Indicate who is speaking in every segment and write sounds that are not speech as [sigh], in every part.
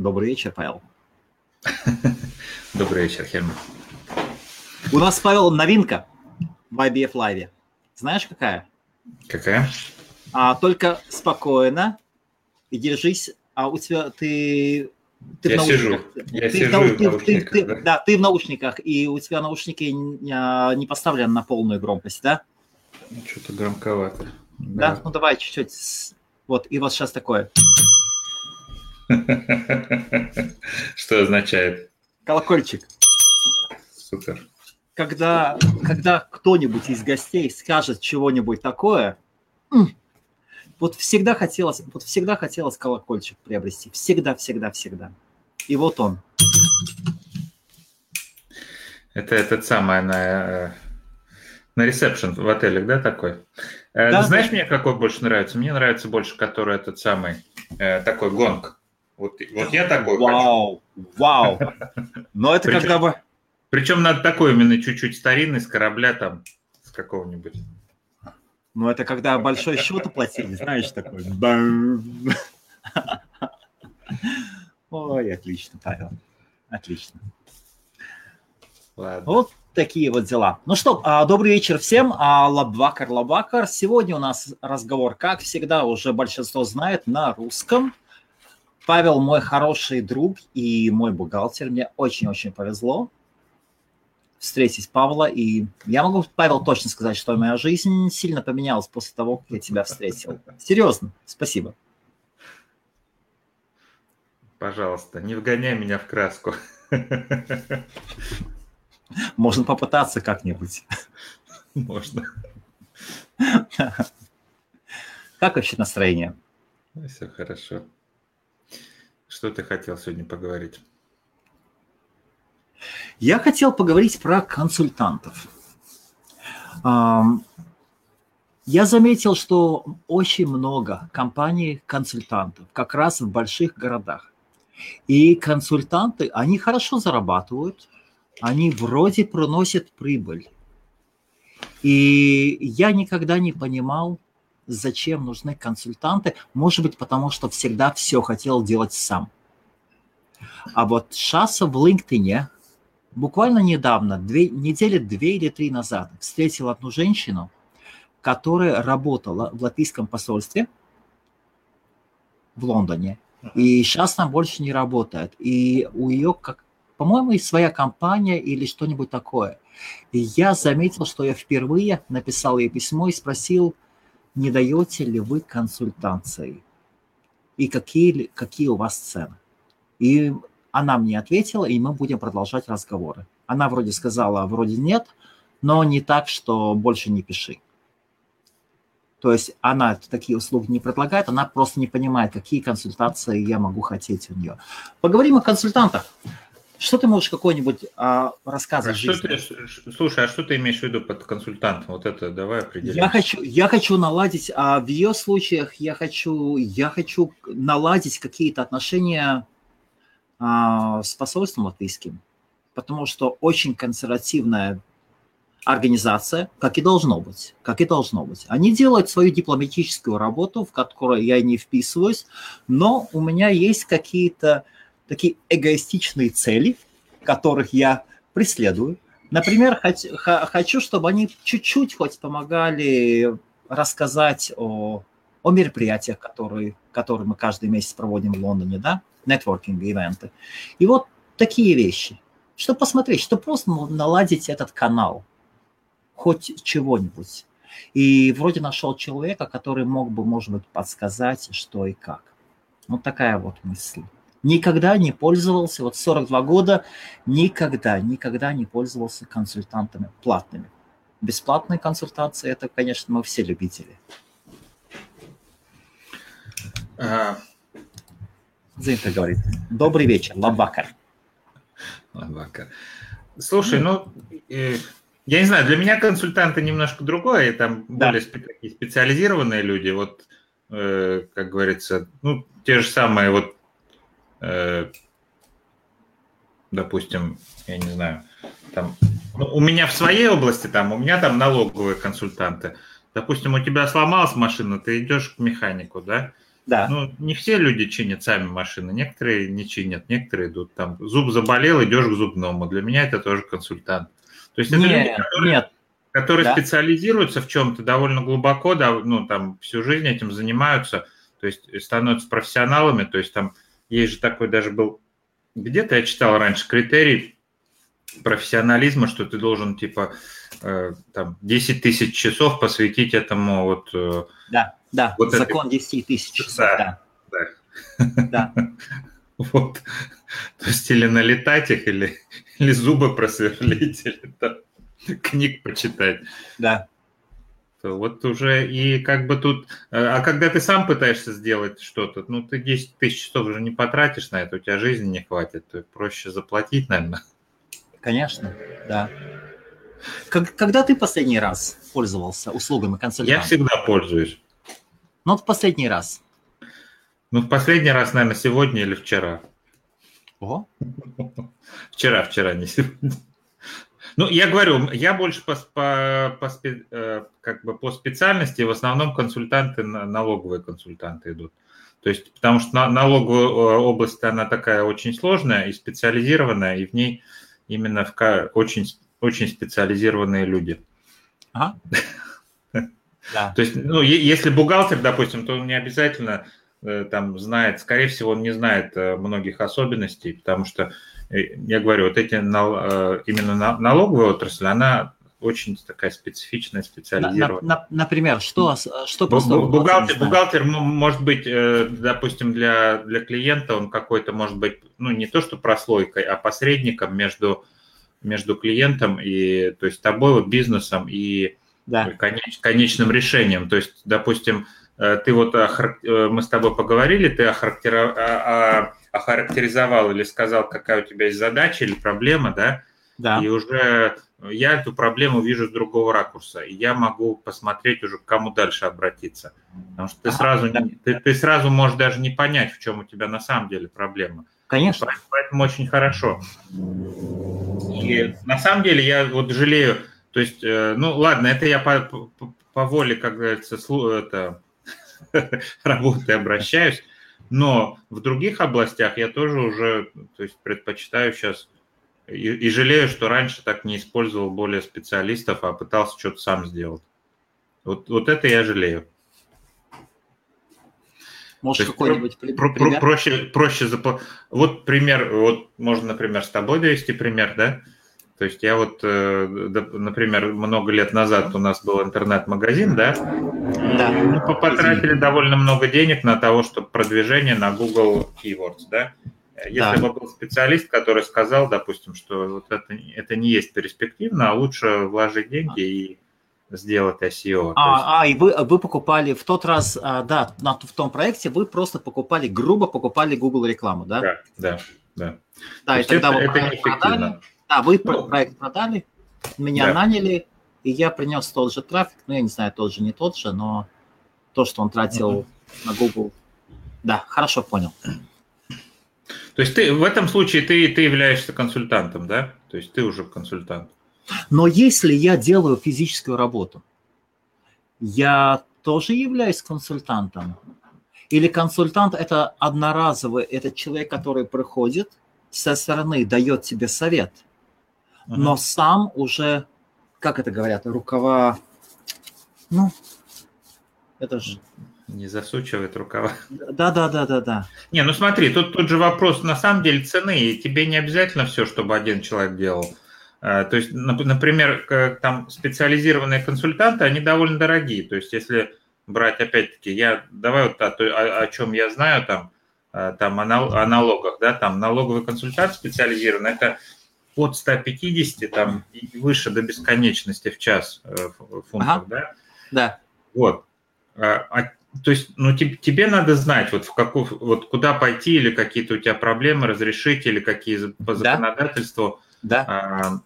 Speaker 1: Добрый вечер, Павел. [laughs]
Speaker 2: Добрый вечер, Хельмут.
Speaker 1: У нас, Павел, новинка в IBF Live. Знаешь, какая?
Speaker 2: Какая?
Speaker 1: А, только спокойно и держись. А у тебя ты
Speaker 2: ты я в наушниках. Сижу. Я ты, сижу
Speaker 1: ты, в наушниках, ты, да? да, ты в наушниках, и у тебя наушники не, а, не поставлены на полную громкость, да?
Speaker 2: Что-то громковато.
Speaker 1: Да? да, ну давай чуть-чуть. Вот, и вот сейчас такое. [laughs]
Speaker 2: Что означает?
Speaker 1: Колокольчик.
Speaker 2: Супер.
Speaker 1: Когда, когда кто-нибудь из гостей скажет чего-нибудь такое, вот всегда хотелось, вот всегда хотелось колокольчик приобрести. Всегда, всегда, всегда. И вот он.
Speaker 2: Это этот самый на, э, на ресепшн в отелях, да, такой? Э, да, Знаешь, да. мне какой больше нравится? Мне нравится больше, который этот самый, э, такой гонг. Вот, вот я такой
Speaker 1: Вау, хочу. вау. Но это причем, когда бы...
Speaker 2: Причем надо такой именно чуть-чуть старинный, с корабля там, с какого-нибудь.
Speaker 1: Ну, это когда большой счет оплатили, знаешь, такой. Ой, отлично, Павел. Отлично. Ладно. Вот такие вот дела. Ну что, а, добрый вечер всем. А, Лабвакар, Лабвакар. Сегодня у нас разговор, как всегда, уже большинство знает, на русском. Павел мой хороший друг и мой бухгалтер. Мне очень-очень повезло встретить Павла. И я могу, Павел, точно сказать, что моя жизнь сильно поменялась после того, как я тебя встретил. [laughs] Серьезно, спасибо.
Speaker 2: Пожалуйста, не вгоняй меня в краску. [laughs]
Speaker 1: Можно попытаться как-нибудь. [laughs]
Speaker 2: Можно.
Speaker 1: Как вообще настроение?
Speaker 2: Все хорошо. Что ты хотел сегодня поговорить?
Speaker 1: Я хотел поговорить про консультантов. Я заметил, что очень много компаний-консультантов как раз в больших городах. И консультанты, они хорошо зарабатывают, они вроде приносят прибыль. И я никогда не понимал, зачем нужны консультанты. Может быть, потому что всегда все хотел делать сам. А вот сейчас в LinkedIn буквально недавно, две, недели две или три назад, встретил одну женщину, которая работала в латвийском посольстве в Лондоне. И сейчас там больше не работает. И у ее, как, по-моему, своя компания или что-нибудь такое. И я заметил, что я впервые написал ей письмо и спросил, не даете ли вы консультации и какие, какие у вас цены. И она мне ответила, и мы будем продолжать разговоры. Она вроде сказала, вроде нет, но не так, что больше не пиши. То есть она такие услуги не предлагает, она просто не понимает, какие консультации я могу хотеть у нее. Поговорим о консультантах. Что ты можешь какой-нибудь а, рассказывать?
Speaker 2: А что ты, слушай, а что ты имеешь в виду под консультантом? Вот это давай определим.
Speaker 1: Я хочу, я хочу наладить, а в ее случаях я хочу, я хочу наладить какие-то отношения а, с посольством латвийским, потому что очень консервативная организация, как и должно быть, как и должно быть. Они делают свою дипломатическую работу, в которой я не вписываюсь, но у меня есть какие-то такие эгоистичные цели, которых я преследую. Например, хочу, чтобы они чуть-чуть хоть помогали рассказать о, о мероприятиях, которые, которые мы каждый месяц проводим в Лондоне, да, нетворкинг-ивенты. И вот такие вещи. Чтобы посмотреть, что просто наладить этот канал, хоть чего-нибудь. И вроде нашел человека, который мог бы, может быть, подсказать, что и как. Вот такая вот мысль никогда не пользовался, вот 42 года, никогда, никогда не пользовался консультантами платными. Бесплатные консультации, это, конечно, мы все любители. А... Зинка говорит, добрый вечер, Лабакар.
Speaker 2: Лабакар. Слушай, ну, э, я не знаю, для меня консультанты немножко другое, там да. более специализированные люди, вот, э, как говорится, ну, те же самые вот допустим, я не знаю, там, ну, у меня в своей области, там, у меня там налоговые консультанты. Допустим, у тебя сломалась машина, ты идешь к механику, да, Да. Ну, не все люди чинят сами машины, некоторые не чинят, некоторые идут там, зуб заболел, идешь к зубному. Для меня это тоже консультант. То есть это нет, люди, которые, нет. которые да? специализируются в чем-то довольно глубоко, да, ну, там, всю жизнь этим занимаются, то есть становятся профессионалами, то есть там есть же такой даже был, где-то я читал раньше критерий профессионализма, что ты должен, типа, э, там, 10 тысяч часов посвятить этому вот...
Speaker 1: Э, да да, вот закон это... 10 тысяч часов,
Speaker 2: да. Да. [laughs] да. Вот. То есть или налетать их, или, или зубы просверлить, [laughs] или там, книг почитать.
Speaker 1: Да.
Speaker 2: Вот уже и как бы тут... А когда ты сам пытаешься сделать что-то, ну, ты 10 тысяч часов уже не потратишь на это, у тебя жизни не хватит, то проще заплатить, наверное.
Speaker 1: Конечно, да. Как, когда ты последний раз пользовался услугами консультанта?
Speaker 2: Я всегда пользуюсь.
Speaker 1: Ну, в последний раз.
Speaker 2: Ну, в последний раз, наверное, сегодня или вчера.
Speaker 1: О.
Speaker 2: Вчера, вчера, не сегодня. Ну, я говорю, я больше по, по, по, э, как бы по специальности, в основном консультанты, налоговые консультанты идут. То есть, потому что налоговая э, область, она такая очень сложная и специализированная, и в ней именно в, очень, очень специализированные люди.
Speaker 1: Ага. [laughs]
Speaker 2: Да. То есть, ну, если бухгалтер, допустим, то он не обязательно э, там знает, скорее всего, он не знает многих особенностей, потому что, я говорю, вот эти именно налоговая отрасль, она очень такая специфичная, специализированная. На,
Speaker 1: на, например, что, что
Speaker 2: просто бухгалтер, бухгалтер, может быть, допустим, для, для клиента он какой-то, может быть, ну, не то что прослойкой, а посредником между, между клиентом и, то есть, тобой, бизнесом и да. конеч, конечным решением. То есть, допустим, э, ты вот э, мы с тобой поговорили, ты охарактеризовал или сказал, какая у тебя есть задача или проблема, да?
Speaker 1: Да.
Speaker 2: И уже я эту проблему вижу с другого ракурса, и я могу посмотреть уже, к кому дальше обратиться. Потому что ты, ага, сразу, да. ты, ты сразу можешь даже не понять, в чем у тебя на самом деле проблема.
Speaker 1: Конечно.
Speaker 2: Поэтому очень хорошо. И на самом деле я вот жалею, то есть, э, ну ладно, это я по, по, по воле, как говорится, это, [laughs] работы обращаюсь, но в других областях я тоже уже то есть, предпочитаю сейчас и, и жалею, что раньше так не использовал более специалистов, а пытался что-то сам сделать. Вот, вот это я жалею.
Speaker 1: Может, какой-нибудь
Speaker 2: пример? Про, проще, проще запл... Вот пример, вот можно, например, с тобой довести пример, да? То есть я вот, э, например, много лет назад у нас был интернет-магазин, да?
Speaker 1: Да.
Speaker 2: Мы потратили довольно много денег на того, чтобы продвижение на Google Keywords, да? Если да. бы был специалист, который сказал, допустим, что вот это, это не есть перспективно, а лучше вложить деньги и сделать SEO.
Speaker 1: А, есть... а и вы, вы покупали в тот раз, а, да, на, в том проекте вы просто покупали, грубо покупали Google рекламу, да?
Speaker 2: Да, да, да.
Speaker 1: Да, и тогда это, вы это продали, да, вы ну, проект продали, меня да. наняли, и я принес тот же трафик, ну, я не знаю, тот же, не тот же, но то, что он тратил uh на Google. Да, хорошо понял.
Speaker 2: То есть ты в этом случае ты, ты являешься консультантом, да? То есть ты уже консультант.
Speaker 1: Но если я делаю физическую работу, я тоже являюсь консультантом. Или консультант – это одноразовый, это человек, который приходит со стороны, дает тебе совет – но сам уже, как это говорят, рукава, ну, это же...
Speaker 2: Не засучивает рукава.
Speaker 1: Да, да, да, да, да.
Speaker 2: Не, ну смотри, тут, тут же вопрос на самом деле цены, и тебе не обязательно все, чтобы один человек делал. А, то есть, например, там специализированные консультанты, они довольно дорогие. То есть, если брать, опять-таки, я давай вот о, о, о чем я знаю, там, а, там о налогах, да, там налоговый консультант специализированный, это от 150 там и выше до бесконечности в час э, фунтов, ага. да?
Speaker 1: Да.
Speaker 2: Вот. А, а, то есть, ну, тебе, тебе надо знать, вот в какую, вот куда пойти, или какие-то у тебя проблемы разрешить, или какие по законодательству.
Speaker 1: Да.
Speaker 2: А,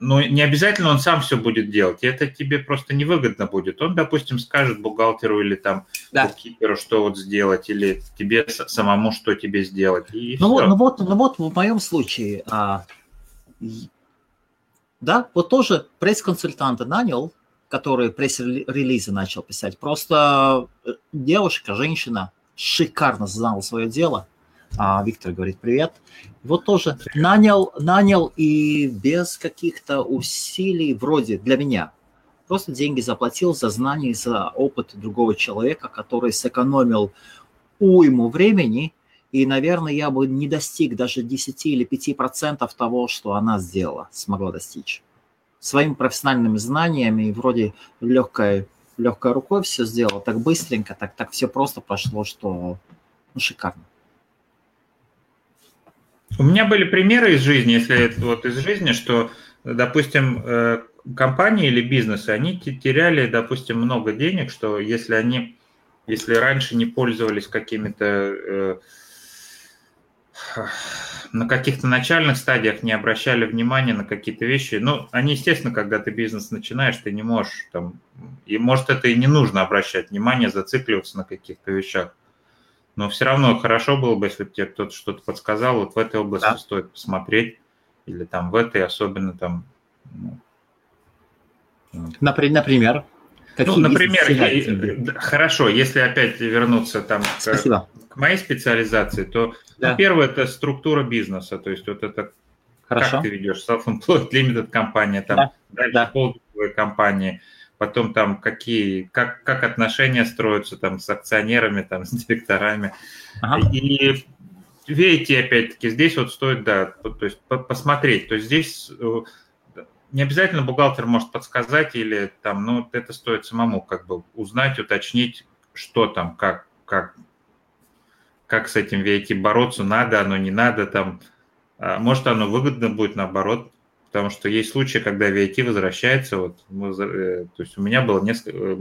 Speaker 2: но не обязательно он сам все будет делать. Это тебе просто невыгодно будет. Он, допустим, скажет бухгалтеру или там да. буккиперу, что вот сделать, или тебе самому, что тебе сделать.
Speaker 1: И ну, вот, ну, вот, ну вот в моем случае а, да, вот тоже пресс-консультанта нанял, который пресс-релизы начал писать. Просто э, девушка, женщина, шикарно знал свое дело. А, Виктор говорит привет. Вот тоже нанял, нанял и без каких-то усилий вроде для меня. Просто деньги заплатил за знания, за опыт другого человека, который сэкономил уйму времени, и, наверное, я бы не достиг даже 10 или 5 процентов того, что она сделала, смогла достичь. Своими профессиональными знаниями, вроде легкой, легкой рукой все сделала, так быстренько, так, так все просто прошло, что ну, шикарно.
Speaker 2: У меня были примеры из жизни, если это вот из жизни, что, допустим, э, компании или бизнесы, они теряли, допустим, много денег, что если они, если раньше не пользовались какими-то э, на каких-то начальных стадиях не обращали внимания на какие-то вещи. Ну, они, естественно, когда ты бизнес начинаешь, ты не можешь там, и может это и не нужно обращать внимание, зацикливаться на каких-то вещах. Но все равно хорошо было бы, если бы тебе кто-то что-то подсказал, вот в этой области да. стоит посмотреть, или там в этой особенно там. Ну,
Speaker 1: Например?
Speaker 2: Какие ну, например, я, хорошо, если опять вернуться там к, к моей специализации, то да. ну, первое это структура бизнеса, то есть вот это Хорошо. как ты ведешь self-employed limited компания, там да. дальше да. холдинговые компании, потом там какие, как, как отношения строятся там с акционерами, там с директорами. Ага. И видите, опять-таки, здесь вот стоит, да, то есть посмотреть. То есть здесь э, не обязательно бухгалтер может подсказать или там, ну, это стоит самому как бы узнать, уточнить, что там, как, как, как с этим VAT бороться, надо оно, не надо там. А может, оно выгодно будет наоборот, потому что есть случаи, когда VAT возвращается. Вот мы, э, то есть у меня было несколько, э,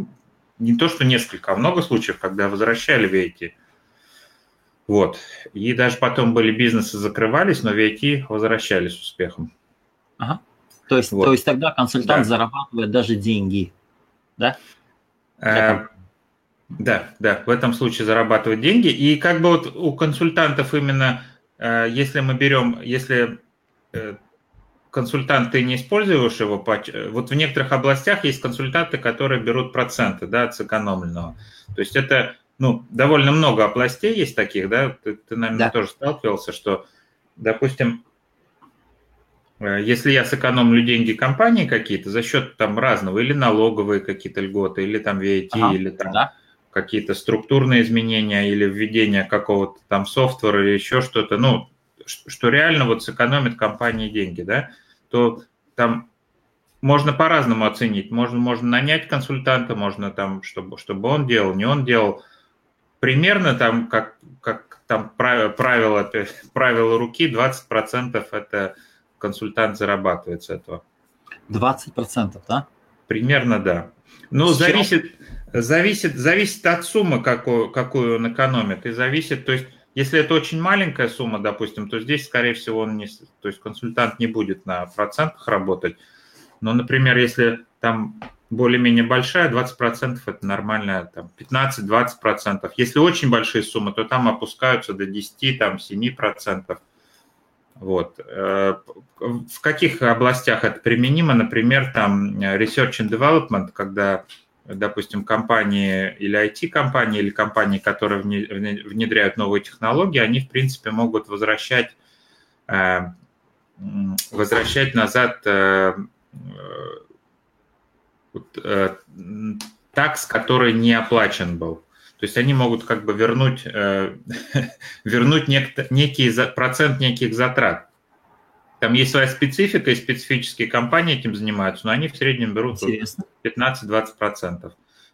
Speaker 2: не то что несколько, а много случаев, когда возвращали VAT. Вот. И даже потом были бизнесы закрывались, но VAT возвращались с успехом.
Speaker 1: Ага. То есть, вот. то есть тогда консультант да. зарабатывает даже деньги, да?
Speaker 2: Э, да, да, в этом случае зарабатывать деньги. И как бы вот у консультантов именно, э, если мы берем, если э, консультант ты не используешь его, вот в некоторых областях есть консультанты, которые берут проценты, да, от сэкономленного. То есть это, ну, довольно много областей есть таких, да, ты, ты наверное, да. тоже сталкивался, что, допустим, Э, если я сэкономлю деньги компании какие-то за счет там разного, или налоговые какие-то льготы, или там VAT, ага, или там да. какие-то структурные изменения, или введение какого-то там софтвера или еще что-то, ну, что реально вот сэкономит компании деньги, да, то там можно по-разному оценить. Можно, можно нанять консультанта, можно там, чтобы, чтобы он делал, не он делал. Примерно там, как, как там правило, правило, правило руки, 20% это консультант зарабатывает с этого?
Speaker 1: 20%, да?
Speaker 2: Примерно, да. Ну, зависит, зависит, зависит от суммы, какую, какую он экономит, и зависит, то есть, если это очень маленькая сумма, допустим, то здесь, скорее всего, он не, то есть консультант не будет на процентах работать. Но, например, если там более-менее большая, 20% это нормально, там 15-20%. Если очень большие суммы, то там опускаются до 10, там 7%. Вот. Э, в каких областях это применимо? Например, там research and development, когда, допустим, компании или IT-компании, или компании, которые внедряют новые технологии, они, в принципе, могут возвращать, э, возвращать назад э, такс, который не оплачен был. То есть они могут как бы вернуть, э, [laughs] вернуть нек- некий за, процент неких затрат. Там есть своя специфика, и специфические компании этим занимаются, но они в среднем берут 15-20%.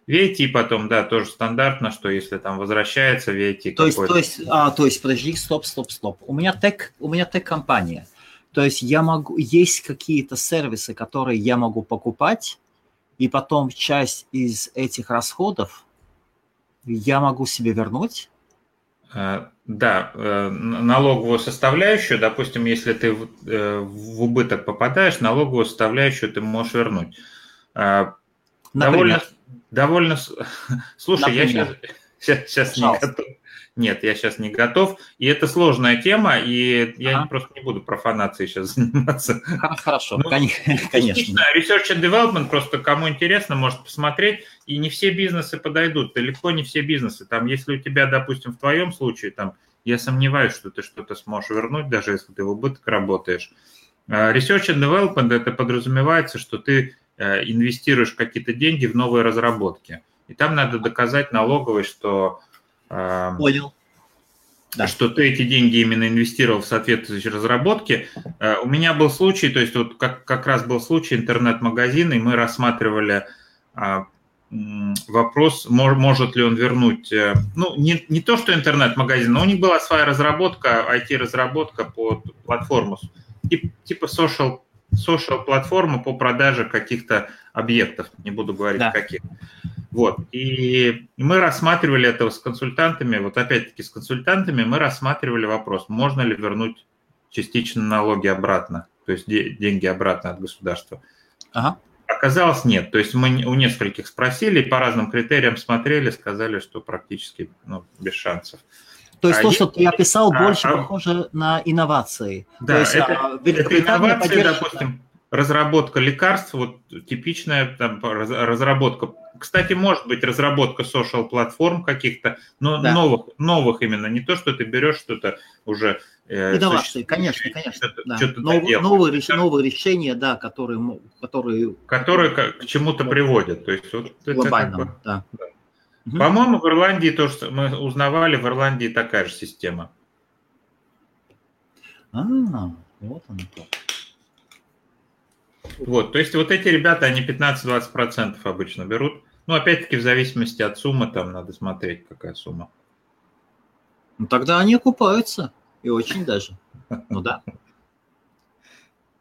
Speaker 2: VAT потом, да, тоже стандартно, что если там возвращается VAT
Speaker 1: то есть, то есть, а, то есть, подожди, стоп, стоп, стоп. У меня тег, у меня тег компания. То есть я могу, есть какие-то сервисы, которые я могу покупать, и потом часть из этих расходов я могу себе вернуть?
Speaker 2: Э, да, э, налоговую составляющую, допустим, если ты э, в убыток попадаешь, налоговую составляющую ты можешь вернуть. Например? Довольно, довольно... [laughs] Слушай, Например? я сейчас, сейчас, сейчас не готов. Нет, я сейчас не готов. И это сложная тема, и я ага. просто не буду профанацией сейчас [laughs] заниматься.
Speaker 1: Хорошо, ну, [laughs] конечно.
Speaker 2: Research and Development, просто кому интересно, может посмотреть. И не все бизнесы подойдут, далеко не все бизнесы. Там, если у тебя, допустим, в твоем случае, там, я сомневаюсь, что ты что-то сможешь вернуть, даже если ты в убыток работаешь. А, Research and Development, это подразумевается, что ты э, инвестируешь какие-то деньги в новые разработки. И там надо доказать налоговой, что
Speaker 1: Понял.
Speaker 2: Да. Что ты эти деньги именно инвестировал в соответствующие разработки. Э, у меня был случай, то есть вот как, как раз был случай интернет-магазин, и мы рассматривали а, вопрос, может ли он вернуть, э, ну, не, не то, что интернет-магазин, но у них была своя разработка, IT-разработка под платформу, тип, типа social, social платформа по продаже каких-то объектов, не буду говорить да. каких. Вот. И мы рассматривали это с консультантами, вот опять-таки с консультантами мы рассматривали вопрос, можно ли вернуть частично налоги обратно, то есть деньги обратно от государства. Ага. Оказалось, нет. То есть мы у нескольких спросили, по разным критериям смотрели, сказали, что практически ну, без шансов.
Speaker 1: То есть а то, что ты описал, а, больше а, похоже на инновации.
Speaker 2: Да, то есть, это, а, это инновации, поддержка... допустим, разработка лекарств, вот типичная там, разработка. Кстати, может быть разработка social платформ каких-то, но да. новых, новых именно, не то, что ты берешь что-то уже
Speaker 1: э, Инновации, конечно, конечно. Что-то, да. что-то Нов, новые, реш, новые решения, да, которые, которые,
Speaker 2: которые к, к чему-то приводят. То есть вот
Speaker 1: глобально, бы, да.
Speaker 2: да. Угу. По-моему, в Ирландии тоже мы узнавали, в Ирландии такая же система.
Speaker 1: А, вот оно как.
Speaker 2: Вот, то есть вот эти ребята, они 15-20% обычно берут. Ну, опять-таки, в зависимости от суммы, там надо смотреть, какая сумма.
Speaker 1: Ну, тогда они окупаются. И очень даже. Ну да. [laughs]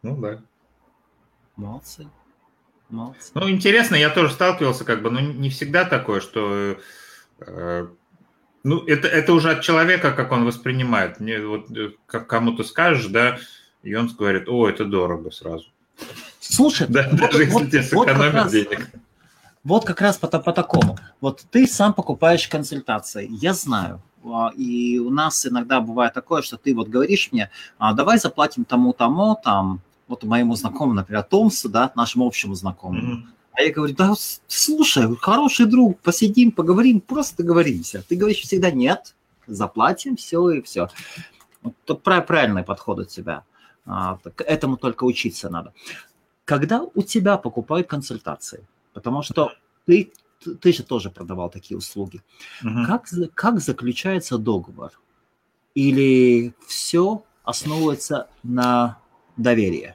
Speaker 2: Ну да.
Speaker 1: Молодцы. Молодцы.
Speaker 2: Ну, интересно, я тоже сталкивался, как бы, ну, не всегда такое, что э, ну, это, это уже от человека, как он воспринимает. Мне вот э, как кому-то скажешь, да, и он говорит, о, это дорого сразу.
Speaker 1: Слушай,
Speaker 2: да, вот, даже вот, если вот, сэкономить раз, денег.
Speaker 1: Вот как раз по, по такому. Вот ты сам покупаешь консультации, я знаю. А, и у нас иногда бывает такое, что ты вот говоришь мне, а, давай заплатим тому-тому, там, вот моему знакомому, например, Томсу, да, нашему общему знакомому. Mm-hmm. А я говорю, да, слушай, хороший друг, посидим, поговорим, просто договоримся. Ты говоришь всегда нет, заплатим, все и все. Вот правильный подход от тебя. А, к этому только учиться надо. Когда у тебя покупают консультации, потому что ты, ты же тоже продавал такие услуги, угу. как, как заключается договор? Или все основывается на доверии?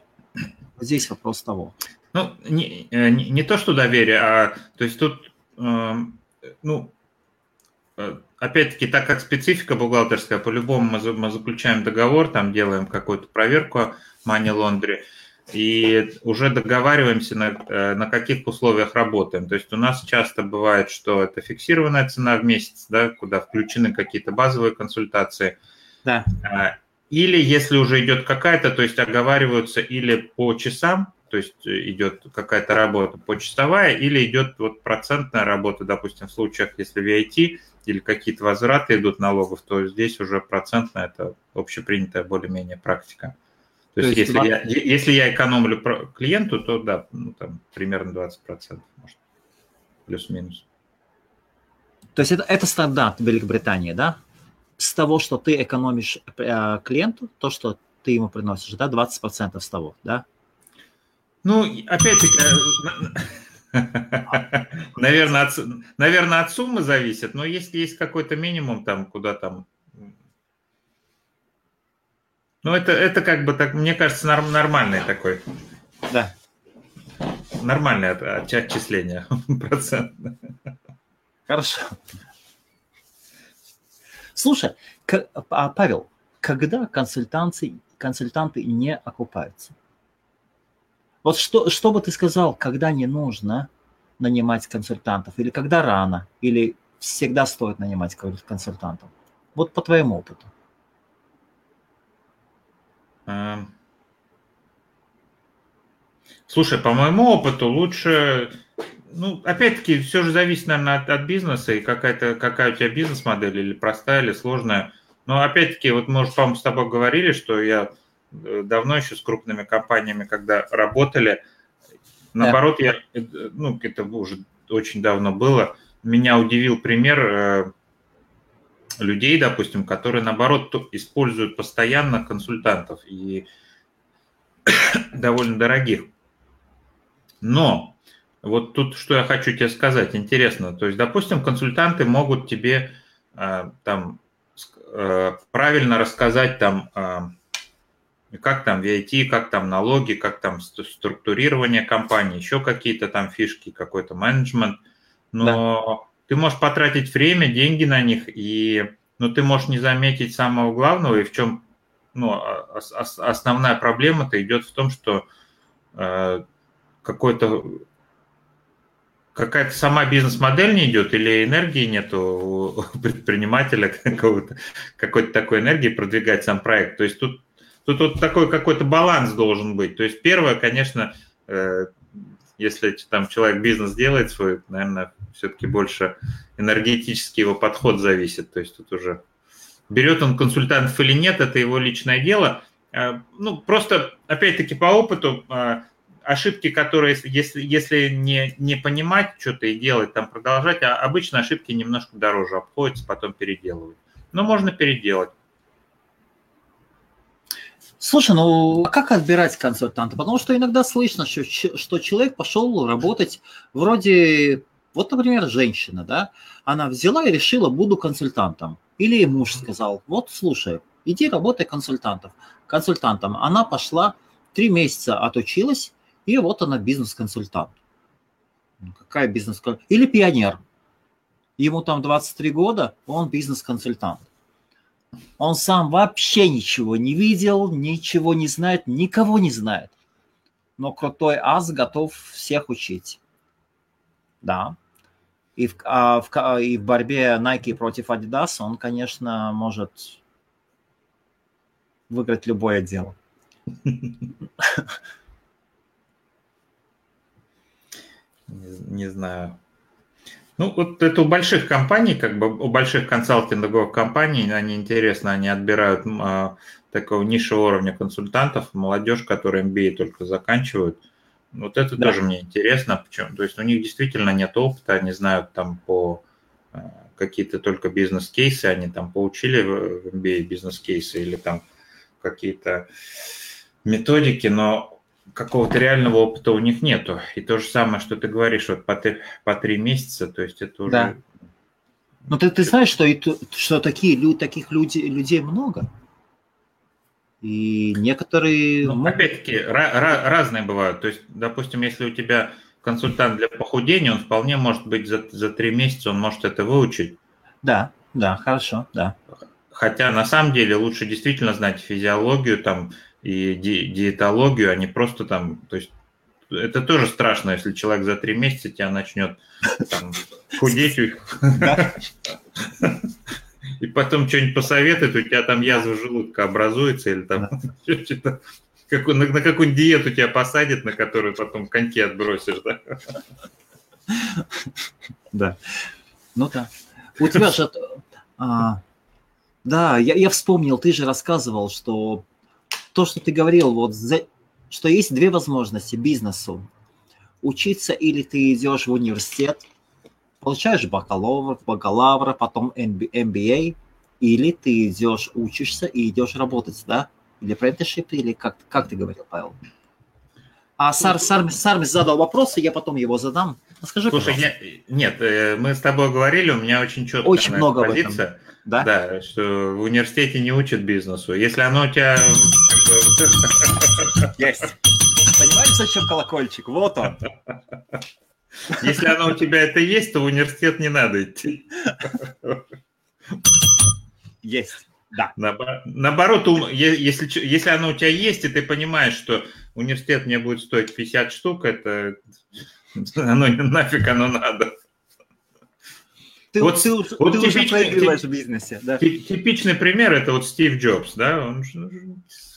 Speaker 1: Здесь вопрос того.
Speaker 2: Ну, не, э, не, не то, что доверие, а то есть тут, э, ну, э, опять-таки, так как специфика бухгалтерская, по-любому мы, мы заключаем договор, там делаем какую-то проверку money laundry, и уже договариваемся, на, э, на каких условиях работаем. То есть у нас часто бывает, что это фиксированная цена в месяц, да, куда включены какие-то базовые консультации.
Speaker 1: Да.
Speaker 2: А, или если уже идет какая-то, то есть оговариваются или по часам, то есть идет какая-то работа почасовая, или идет вот процентная работа, допустим, в случаях, если VIP или какие-то возвраты идут налогов, то здесь уже процентная, это общепринятая более-менее практика. То, то есть, есть если, 20... я, если я экономлю клиенту, то да, ну, там примерно 20%, может, плюс-минус.
Speaker 1: То есть это, это стандарт Великобритании, да? С того, что ты экономишь э, клиенту, то, что ты ему приносишь, да, 20% с того, да?
Speaker 2: Ну, опять-таки, э, [laughs] наверное, от, наверное, от суммы зависит, но если есть какой-то минимум, там, куда там ну, это, это как бы так, мне кажется, норм, нормальный такой.
Speaker 1: Да.
Speaker 2: Нормальное от, от, отчисление [laughs] процент.
Speaker 1: Хорошо. Слушай, к, а, Павел, когда консультанты, консультанты не окупаются? Вот что, что бы ты сказал, когда не нужно нанимать консультантов, или когда рано, или всегда стоит нанимать консультантов? Вот по твоему опыту.
Speaker 2: Эм. Слушай, по моему опыту лучше ну, опять-таки, все же зависит, наверное, от, от бизнеса и какая-то, какая у тебя бизнес-модель, или простая, или сложная. Но опять-таки, вот мы уже, по-моему, с тобой говорили, что я э, давно еще с крупными компаниями, когда работали, наоборот, да. я, ну, это уже очень давно было, меня удивил пример э, людей, допустим, которые, наоборот, используют постоянно консультантов и [coughs] довольно дорогих. Но вот тут что я хочу тебе сказать, интересно. То есть, допустим, консультанты могут тебе э, там э, правильно рассказать там, э, как там VIT, как там налоги, как там структурирование компании, еще какие-то там фишки, какой-то менеджмент. Но. Ты можешь потратить время, деньги на них, и но ну, ты можешь не заметить самого главного, и в чем ну, основная проблема-то идет в том, что э, какой-то какая-то сама бизнес-модель не идет или энергии нету у предпринимателя [laughs] какого-то, какой-то такой энергии продвигать сам проект. То есть тут, тут вот такой какой-то баланс должен быть. То есть первое, конечно, э, если там человек бизнес делает свой, наверное, все-таки больше энергетический его подход зависит. То есть тут уже берет он консультантов или нет, это его личное дело. Э, ну, просто, опять-таки, по опыту э, ошибки, которые, если, если не, не понимать что-то и делать, там продолжать, а обычно ошибки немножко дороже обходятся, потом переделывать. Но можно переделать.
Speaker 1: Слушай, ну а как отбирать консультанта? Потому что иногда слышно, что, что человек пошел работать вроде, вот, например, женщина, да, она взяла и решила, буду консультантом. Или муж сказал, вот, слушай, иди работай консультантом. Консультантом. Она пошла, три месяца отучилась, и вот она бизнес-консультант. Ну, какая бизнес-консультант? Или пионер. Ему там 23 года, он бизнес-консультант. Он сам вообще ничего не видел, ничего не знает, никого не знает. Но крутой ас готов всех учить. Да. И в, а, в, и в борьбе Nike против Adidas он, конечно, может выиграть любое дело. [laughs]
Speaker 2: Не, не знаю. Ну, вот это у больших компаний, как бы у больших консалтинговых компаний, они интересно, они отбирают а, такого низшего уровня консультантов, молодежь, которые MBA только заканчивают. Вот это да. тоже мне интересно, почему. То есть у них действительно нет опыта, они знают там по а, какие-то только бизнес-кейсы, они там поучили в MBA бизнес-кейсы или там какие-то методики, но какого-то реального опыта у них нету. И то же самое, что ты говоришь, вот по, три, по три месяца, то есть это уже... Да.
Speaker 1: Но ты, ты знаешь, что, и, что такие, таких людей, людей много? И некоторые...
Speaker 2: Ну, опять-таки, ra- ra- разные бывают. То есть, допустим, если у тебя консультант для похудения, он вполне может быть за, за три месяца, он может это выучить.
Speaker 1: Да, да, хорошо, да.
Speaker 2: Хотя на самом деле лучше действительно знать физиологию, там, и ди диетологию, а не просто там, то есть это тоже страшно, если человек за три месяца тебя начнет там, худеть, и потом что-нибудь посоветует, у тебя там язва желудка образуется, или там [laughs] как, на, на какую-нибудь диету тебя посадит, на которую потом коньки отбросишь, да?
Speaker 1: Да. Ну да. У тебя же... А, да, я, я вспомнил, ты же рассказывал, что то, что ты говорил, вот, что есть две возможности бизнесу. Учиться или ты идешь в университет, получаешь бакалавр, бакалавра, потом MBA, или ты идешь, учишься и идешь работать, да? Или apprenticeship, или как, как ты говорил, Павел? А Сар, Сар, Сармис задал вопрос, и я потом его задам.
Speaker 2: Скажи, Слушай, я, нет, э, мы с тобой говорили, у меня очень четко
Speaker 1: очень много позиция.
Speaker 2: Да? Да, что в университете не учат бизнесу. Если оно у тебя... [laughs]
Speaker 1: Есть. Понимаете, зачем колокольчик? Вот он. [laughs]
Speaker 2: Если оно у тебя это есть, то в университет не надо идти. [laughs]
Speaker 1: Есть. Да.
Speaker 2: Наоборот, если, если оно у тебя есть, и ты понимаешь, что университет мне будет стоить 50 штук, это оно нафиг оно надо.
Speaker 1: Ты, вот, ты, вот ты типичный, уже проигрываешь в бизнесе. Да.
Speaker 2: Типичный пример это вот Стив Джобс, да, он же,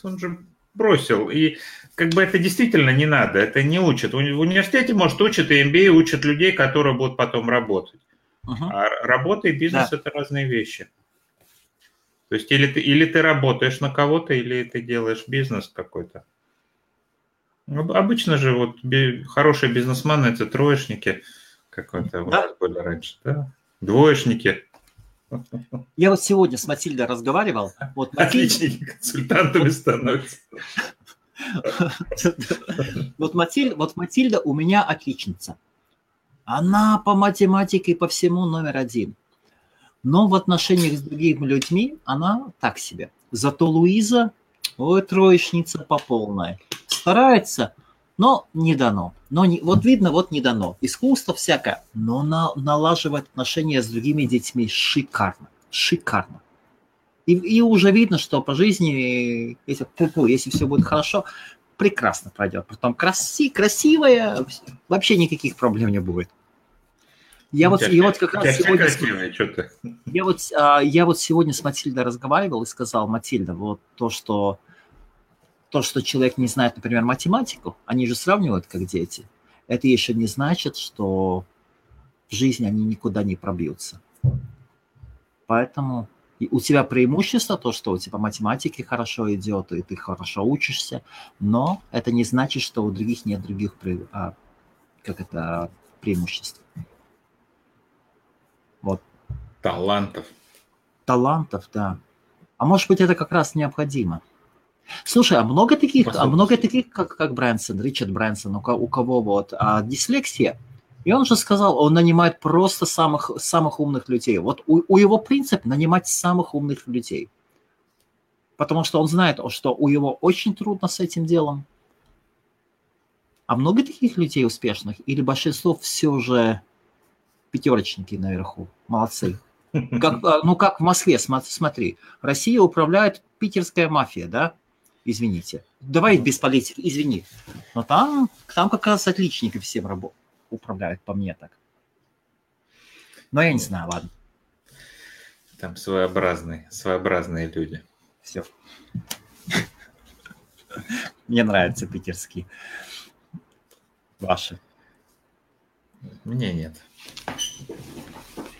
Speaker 2: он же бросил. И как бы это действительно не надо, это не учат. В университете, может, учат, и MBA учат людей, которые будут потом работать. Uh-huh. А работа и бизнес да. – это разные вещи. То есть или ты, или ты работаешь на кого-то, или ты делаешь бизнес какой-то. Обычно же вот хорошие бизнесмены – это троечники, какой-то да? нас были раньше, да? Двоечники.
Speaker 1: Я вот сегодня с Матильдой разговаривал. Вот [laughs]
Speaker 2: Матильда... консультантами становятся. [laughs]
Speaker 1: Вот, Матиль, вот Матильда у меня отличница. Она по математике по всему номер один. Но в отношениях с другими людьми она так себе. Зато Луиза, ой, троечница по полной. Старается, но не дано. Но не, вот видно, вот не дано. Искусство всякое, но на, налаживать отношения с другими детьми шикарно. Шикарно. И, и уже видно, что по жизни, если, если все будет хорошо, прекрасно пройдет. Потом краси, красивая, вообще никаких проблем не будет. Я вот, я вот как раз сегодня... Я, вот, а, я вот сегодня с Матильдой разговаривал и сказал, Матильда, вот то, что то, что человек не знает, например, математику, они же сравнивают как дети, это еще не значит, что в жизни они никуда не пробьются. Поэтому у тебя преимущество то, что у тебя математики хорошо идет, и ты хорошо учишься, но это не значит, что у других нет других а, как это, преимуществ.
Speaker 2: Вот. Талантов.
Speaker 1: Талантов, да. А может быть, это как раз необходимо. Слушай, а много таких, а много таких, как, как Брэнсон, Ричард Брэнсон, у, у кого вот а, дислексия – и он же сказал, он нанимает просто самых, самых умных людей. Вот у, у его принцип нанимать самых умных людей. Потому что он знает, что у него очень трудно с этим делом. А много таких людей успешных? Или большинство все же пятерочники наверху? Молодцы. Как, а, ну, как в Москве, смотри, Россия управляет питерская мафия, да? Извините. Давай без политики, извини. Но там, там как раз отличники всем работают управляют по мне так. Но я не знаю, ладно.
Speaker 2: Там своеобразные, своеобразные люди.
Speaker 1: Все. [laughs] Мне нравятся питерские. Ваши.
Speaker 2: Мне нет.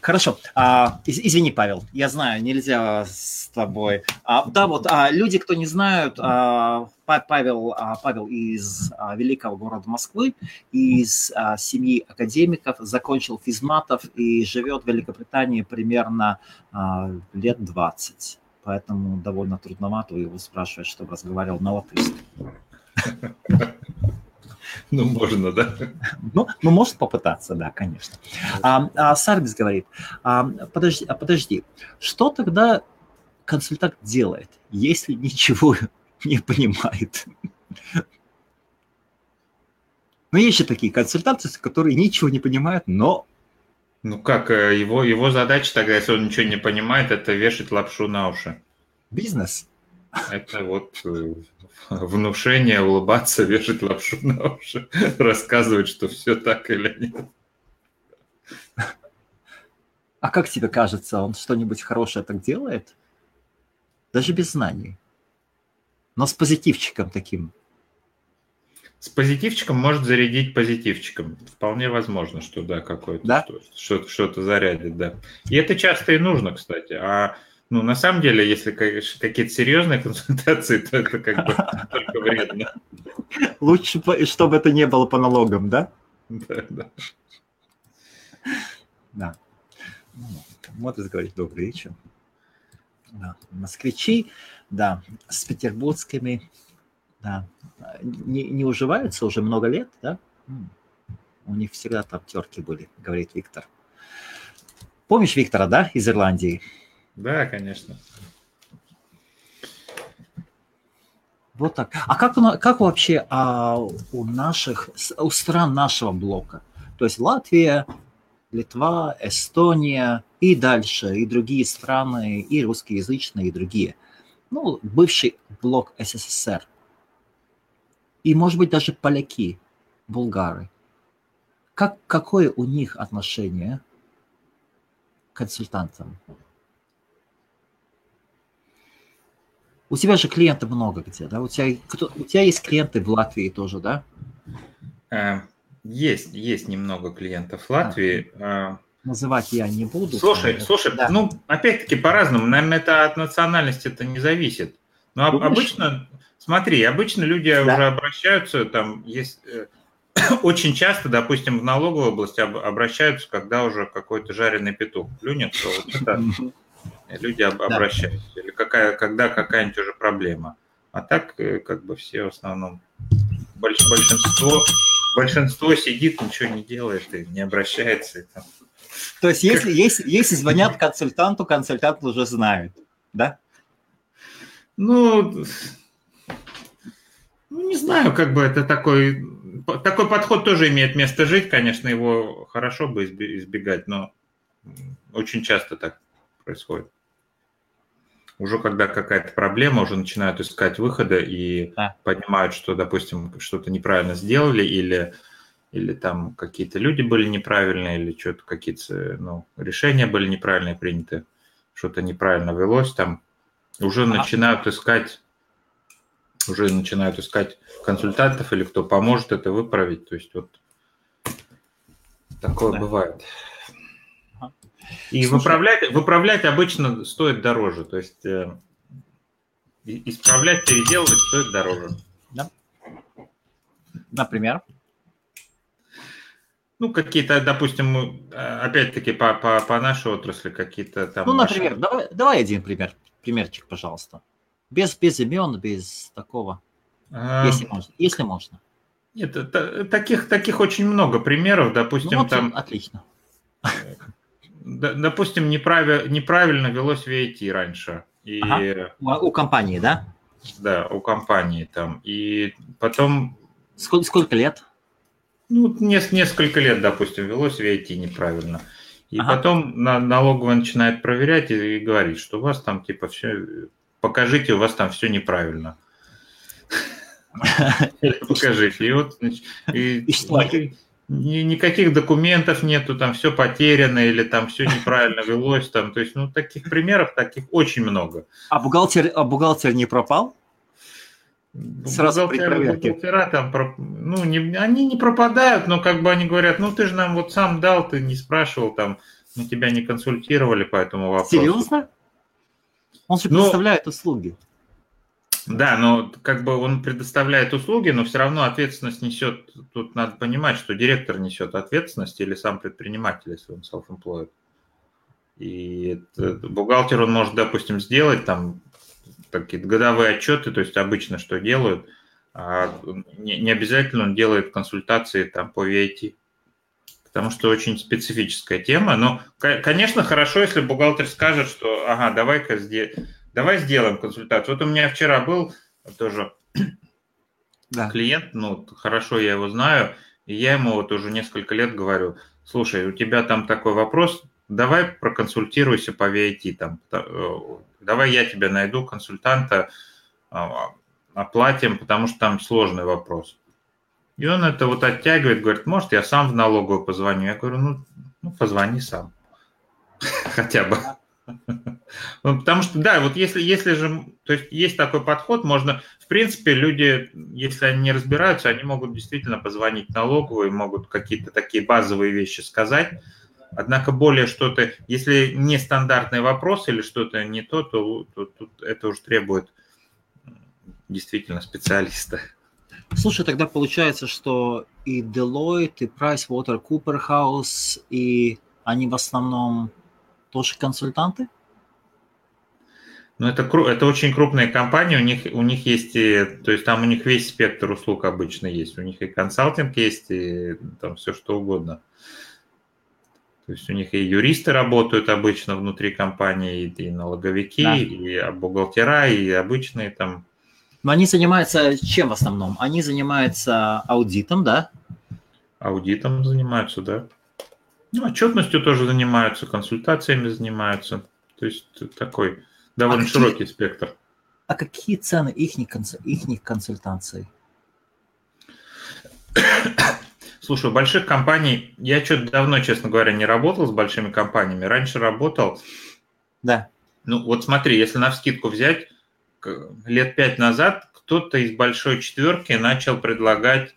Speaker 1: Хорошо. А, из, извини, Павел, я знаю, нельзя с тобой. А, да, вот а, люди, кто не знают, а, Павел, а, Павел из а, великого города Москвы, из а, семьи академиков, закончил физматов и живет в Великобритании примерно а, лет 20. Поэтому довольно трудновато его спрашивать, чтобы разговаривал на латышском. [laughs] [laughs]
Speaker 2: Ну, можно, да?
Speaker 1: Ну, ну, может попытаться, да, конечно. А, а Сарбис говорит, а, подожди, а подожди, что тогда консультант делает, если ничего [laughs] не понимает? Ну, есть же такие консультанты, которые ничего не понимают, но...
Speaker 2: Ну как, э, его, его задача тогда, если он ничего не понимает, это вешать лапшу на уши.
Speaker 1: Бизнес.
Speaker 2: Это вот э, внушение, улыбаться, [laughs] вешать лапшу на уши, рассказывать, что все так или нет.
Speaker 1: А как тебе кажется, он что-нибудь хорошее так делает? Даже без знаний. Но с позитивчиком таким.
Speaker 2: С позитивчиком может зарядить позитивчиком. Вполне возможно, что да, какое-то да? что-то, что-то зарядит, да. И это часто и нужно, кстати. А ну, на самом деле, если какие-то серьезные [laughs] консультации, то это как бы [laughs] только вредно.
Speaker 1: Лучше, чтобы это не было по налогам, да?
Speaker 2: Да, да.
Speaker 1: Да. Вот и говорить добрый вечер. Да. Москвичи, да, с петербургскими, да, не, не уживаются уже много лет, да? У них всегда там терки были, говорит Виктор. Помнишь Виктора, да, из Ирландии?
Speaker 2: Да, конечно.
Speaker 1: Вот так. А как, как вообще а, у наших, у стран нашего блока? То есть Латвия, Литва, Эстония и дальше, и другие страны, и русскоязычные, и другие. Ну, бывший блок СССР. И, может быть, даже поляки, булгары. Как, какое у них отношение к консультантам? У тебя же клиентов много где, да? У тебя, кто, у тебя есть клиенты в Латвии тоже, да?
Speaker 2: Э, есть, есть немного клиентов в Латвии. А,
Speaker 1: Называть я не буду.
Speaker 2: Слушай, там, слушай, да. ну, опять-таки по-разному. Наверное, это от национальности это не зависит. Но Думаешь? обычно, смотри, обычно люди да. уже обращаются, там есть э, [coughs] очень часто, допустим, в налоговой области обращаются, когда уже какой-то жареный петух плюнет, то вот это люди обращаются. Или какая, когда какая-нибудь уже проблема. А так, э, как бы все в основном, большинство, большинство сидит, ничего не делает и не обращается. И там.
Speaker 1: То есть, если, если, если звонят консультанту, консультант уже знает, да?
Speaker 2: Ну, ну, не знаю, как бы это такой... Такой подход тоже имеет место жить, конечно, его хорошо бы избегать, но очень часто так происходит. Уже когда какая-то проблема, уже начинают искать выхода и да. понимают, что, допустим, что-то неправильно сделали или, или там какие-то люди были неправильные, или что-то какие-то ну, решения были неправильные приняты, что-то неправильно велось, там уже а. начинают искать уже начинают искать консультантов или кто поможет это выправить. То есть вот такое да. бывает. И Слушай, выправлять, выправлять обычно стоит дороже. То есть э, исправлять, переделывать стоит дороже. Да.
Speaker 1: Например?
Speaker 2: Ну, какие-то, допустим, опять-таки по, по, по нашей отрасли какие-то там...
Speaker 1: Ну, например, давай, давай один пример, примерчик, пожалуйста. Без, без имен, без такого, а... если можно. Если можно.
Speaker 2: Нет, таких, таких очень много примеров, допустим, ну, вот там...
Speaker 1: Отлично
Speaker 2: допустим, неправильно, неправильно велось VIT раньше. И, ага.
Speaker 1: У компании, да?
Speaker 2: Да, у компании там. И потом...
Speaker 1: Сколько, сколько лет?
Speaker 2: Ну, несколько лет, допустим, велось VIT неправильно. И ага. потом налоговая начинает проверять и, и говорит, что у вас там типа все, покажите, у вас там все неправильно. [laughs] [laughs] Покажите. И вот, значит, и, никаких документов нету, там все потеряно или там все неправильно [laughs] велось, там, то есть, ну, таких примеров, таких очень много.
Speaker 1: А бухгалтер, а бухгалтер не пропал?
Speaker 2: Сразу бухгалтера, бухгалтера там, ну, не, они не пропадают, но как бы они говорят, ну, ты же нам вот сам дал, ты не спрашивал, там, мы тебя не консультировали по этому вопросу.
Speaker 1: Серьезно? Он же ну, представляет услуги.
Speaker 2: Да, но как бы он предоставляет услуги, но все равно ответственность несет, тут надо понимать, что директор несет ответственность или сам предприниматель, если он self-employed. И бухгалтер он может, допустим, сделать там такие годовые отчеты, то есть обычно что делают, а не, не обязательно он делает консультации там по VAT, потому что очень специфическая тема. Но, конечно, хорошо, если бухгалтер скажет, что ага, давай-ка здесь Давай сделаем консультацию. Вот у меня вчера был тоже [clears throat] да. клиент, ну, хорошо я его знаю, и я ему вот уже несколько лет говорю, слушай, у тебя там такой вопрос, давай проконсультируйся по VIT, там, э, давай я тебе найду консультанта, а, оплатим, потому что там сложный вопрос. И он это вот оттягивает, говорит, может, я сам в налоговую позвоню. Я говорю, ну, ну позвони сам. [laughs] Хотя бы. Ну, потому что, да, вот если, если же, то есть есть такой подход, можно, в принципе, люди, если они не разбираются, они могут действительно позвонить налоговую, могут какие-то такие базовые вещи сказать, Однако более что-то, если не стандартный вопрос или что-то не то, то, то это уже требует действительно специалиста.
Speaker 1: Слушай, тогда получается, что и Deloitte, и PricewaterhouseCoopers, и они в основном тоже консультанты?
Speaker 2: Ну, это, это очень крупные компании, у них, у них есть, и, то есть там у них весь спектр услуг обычно есть. У них и консалтинг есть, и там все что угодно. То есть у них и юристы работают обычно внутри компании, и, и налоговики, да. и бухгалтера, и обычные там.
Speaker 1: Но они занимаются чем в основном? Они занимаются аудитом, да?
Speaker 2: Аудитом занимаются, да. Ну, отчетностью тоже занимаются, консультациями занимаются. То есть такой довольно а широкий какие, спектр.
Speaker 1: А какие цены их, их консультаций?
Speaker 2: Слушай, у больших компаний, я что-то давно, честно говоря, не работал с большими компаниями. Раньше работал.
Speaker 1: Да.
Speaker 2: Ну, вот смотри, если на вскидку взять, лет пять назад кто-то из большой четверки начал предлагать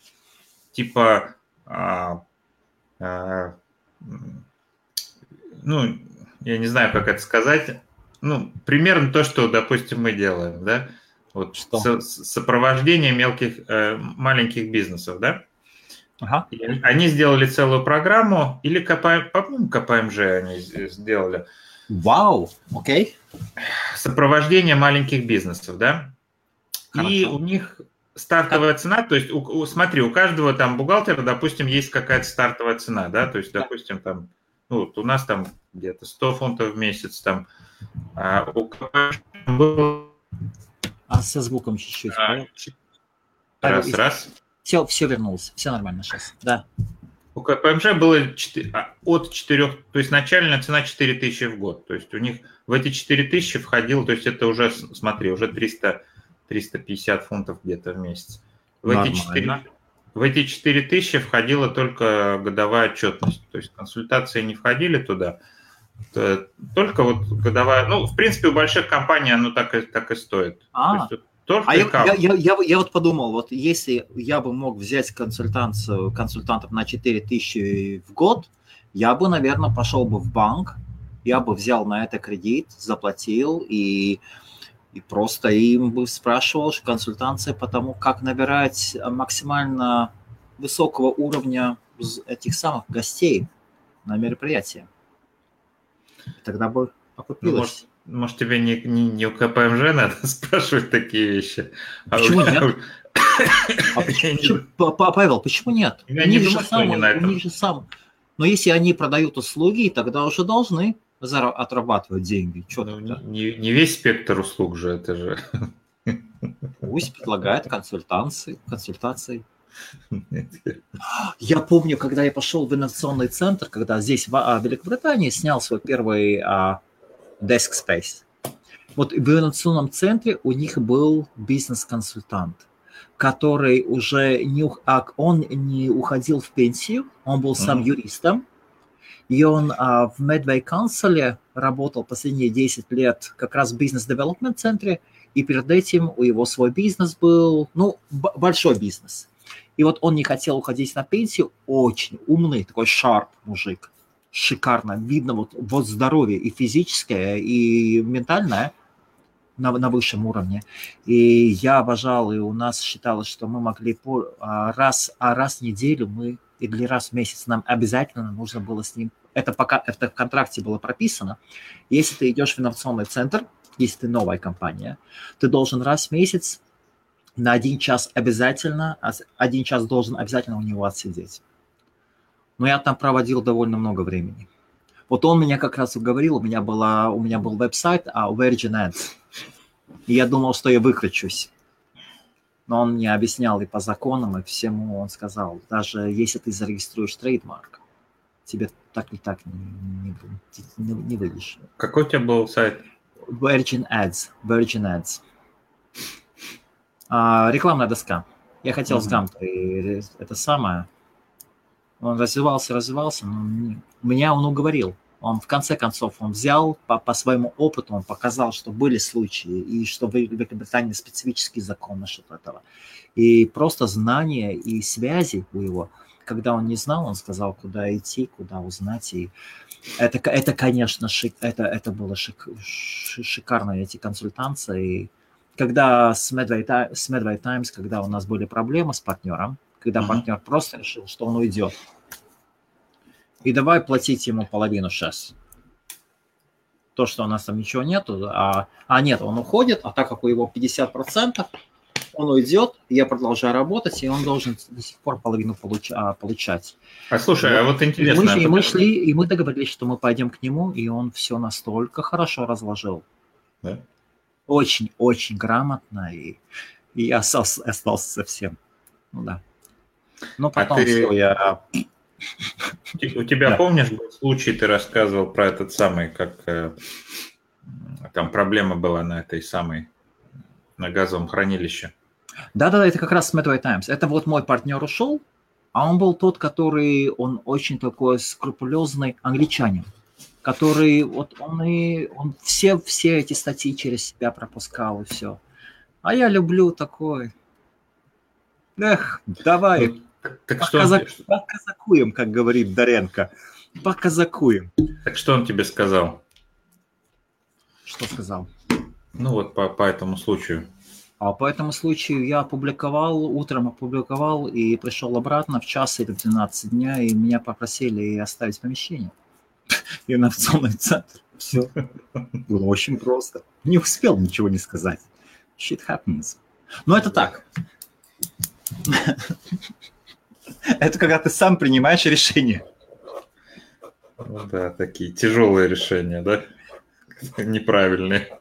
Speaker 2: типа а, а, ну, я не знаю, как это сказать, ну, примерно то, что, допустим, мы делаем, да, вот что? Со, сопровождение мелких, э, маленьких бизнесов, да, ага. они сделали целую программу, или КП, по-моему, КПМЖ они сделали.
Speaker 1: Вау, окей.
Speaker 2: Сопровождение маленьких бизнесов, да, Хорошо. и у них стартовая как? цена, то есть, у, у, смотри, у каждого там бухгалтера, допустим, есть какая-то стартовая цена, да, то есть, допустим, там, ну, вот у нас там где-то 100 фунтов в месяц, там, а у
Speaker 1: было... А со звуком чуть-чуть. А,
Speaker 2: раз, а, раз.
Speaker 1: Все, все вернулось, все нормально сейчас, да.
Speaker 2: У КПМЖ было 4, а, от 4, то есть начальная цена 4 тысячи в год, то есть у них в эти 4 тысячи входило, то есть это уже, смотри, уже 300 350 фунтов где-то в месяц. В эти, 4, в эти 4 тысячи входила только годовая отчетность, то есть консультации не входили туда, только вот годовая, ну, в принципе, у больших компаний оно так и, так и стоит.
Speaker 1: А, есть, только а я, я, я, я, я вот подумал, вот если я бы мог взять консультацию консультантов на 4 тысячи в год, я бы, наверное, пошел бы в банк, я бы взял на это кредит, заплатил и и просто им бы спрашивал консультации по тому, как набирать максимально высокого уровня этих самых гостей на мероприятие. Тогда бы окупилось. Ну,
Speaker 2: может, может, тебе не, не, не у КПМЖ надо [laughs] спрашивать такие вещи?
Speaker 1: А почему [coughs] а нет? А почему, Павел, почему нет? Я у не думаю, же сам, у них же сам. Но если они продают услуги, тогда уже должны отрабатывать деньги. Что ну,
Speaker 2: не, не весь спектр услуг же, это же.
Speaker 1: Пусть предлагает консультации, консультации. [laughs] Я помню, когда я пошел в инновационный центр, когда здесь в а, Великобритании снял свой первый а, desk space. Вот в инновационном центре у них был бизнес-консультант, который уже не, а, он не уходил в пенсию, он был сам юристом, и он а, в Medway Council работал последние 10 лет как раз в бизнес-девелопмент центре, и перед этим у него свой бизнес был, ну, большой бизнес. И вот он не хотел уходить на пенсию, очень умный, такой шарп мужик, шикарно, видно вот, вот здоровье и физическое, и ментальное на, на высшем уровне. И я обожал, и у нас считалось, что мы могли по, а, раз, а раз в неделю мы или раз в месяц нам обязательно нужно было с ним, это пока это в контракте было прописано, если ты идешь в инновационный центр, если ты новая компания, ты должен раз в месяц на один час обязательно, один час должен обязательно у него отсидеть. Но я там проводил довольно много времени. Вот он меня как раз уговорил, у меня, была, у меня был веб-сайт а Virgin Ads. И я думал, что я выкручусь но он мне объяснял и по законам, и всему он сказал, даже если ты зарегистрируешь trademark, тебе так и так не, не, не, не выйдешь.
Speaker 2: Какой у тебя был сайт?
Speaker 1: Virgin Ads. Virgin Ads. А, рекламная доска. Я хотел mm-hmm. с Гамтой это самое. Он развивался, развивался, но меня он уговорил он в конце концов он взял по, по своему опыту, он показал, что были случаи, и что в Великобритании специфический закон насчет этого. И просто знания и связи у его, когда он не знал, он сказал, куда идти, куда узнать. И это, это конечно, шик, это, это было шик, шикарно, эти консультации. Когда с Medway, с Medway Times, когда у нас были проблемы с партнером, когда uh-huh. партнер просто решил, что он уйдет, и давай платить ему половину сейчас. То, что у нас там ничего нету, а, а нет, он уходит, а так как у него 50%, он уйдет, я продолжаю работать, и он должен до сих пор половину получ, а, получать.
Speaker 2: А слушай, а вот интересно. И
Speaker 1: мы, и мы шли, и мы договорились, что мы пойдем к нему, и он все настолько хорошо разложил. Да? Очень, очень грамотно, и, и я остался, остался совсем. Ну да. Но а потом а ты... все, я
Speaker 2: у тебя, да. помнишь, был случай, ты рассказывал про этот самый, как э, там проблема была на этой самой, на газовом хранилище?
Speaker 1: Да-да-да, это как раз с Medway Times. Это вот мой партнер ушел, а он был тот, который, он очень такой скрупулезный англичанин, который, вот он и, он все, все эти статьи через себя пропускал и все. А я люблю такой. Эх, давай.
Speaker 2: Так что Показак...
Speaker 1: он... Показакуем, как говорит Доренко. Показакуем.
Speaker 2: Так что он тебе сказал?
Speaker 1: Что сказал?
Speaker 2: Ну вот по, по этому случаю.
Speaker 1: А по этому случаю я опубликовал, утром опубликовал и пришел обратно в час или в 12 дня, и меня попросили оставить помещение. [laughs] Инновационный центр. Все. Было очень просто. Не успел ничего не сказать. Shit happens. Но это так. Это когда ты сам принимаешь решение.
Speaker 2: Ну да, такие тяжелые решения, да? [laughs] Неправильные.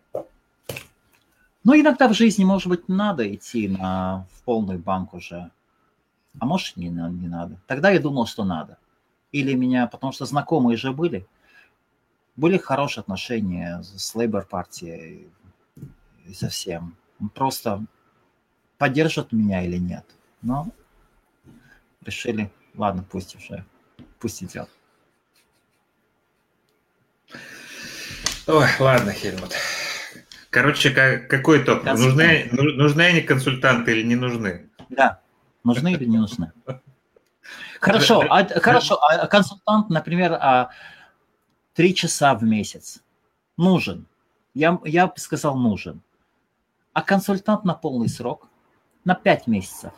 Speaker 1: Но иногда в жизни, может быть, надо идти на, в полный банк уже. А может, не, не надо. Тогда я думал, что надо. Или меня, потому что знакомые же были. Были хорошие отношения с Лейбор партией и со всем. Просто поддержат меня или нет. Но решили, ладно, пусть уже, пусть идет.
Speaker 2: Ой, ладно, Хельмут. Короче, как, какой итог? Нужны, нужны они консультанты или не нужны?
Speaker 1: Да, нужны или не нужны. [laughs] Хорошо, а, хорошо, а консультант, например, а, три часа в месяц нужен. Я, я бы сказал нужен. А консультант на полный срок, на пять месяцев,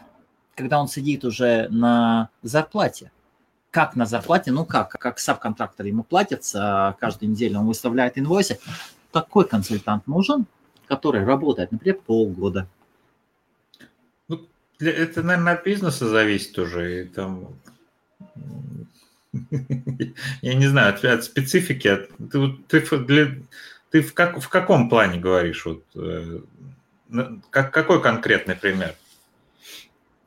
Speaker 1: когда он сидит уже на зарплате. Как на зарплате? Ну как, как сабконтрактор ему платится каждую неделю, он выставляет инвойсы такой консультант нужен, который работает, например, полгода.
Speaker 2: Ну, это, наверное, от бизнеса зависит уже. И там... [laughs] Я не знаю, от, от специфики. От, ты, ты, для, ты в, как, в каком плане говоришь? Вот, э, как, какой конкретный пример?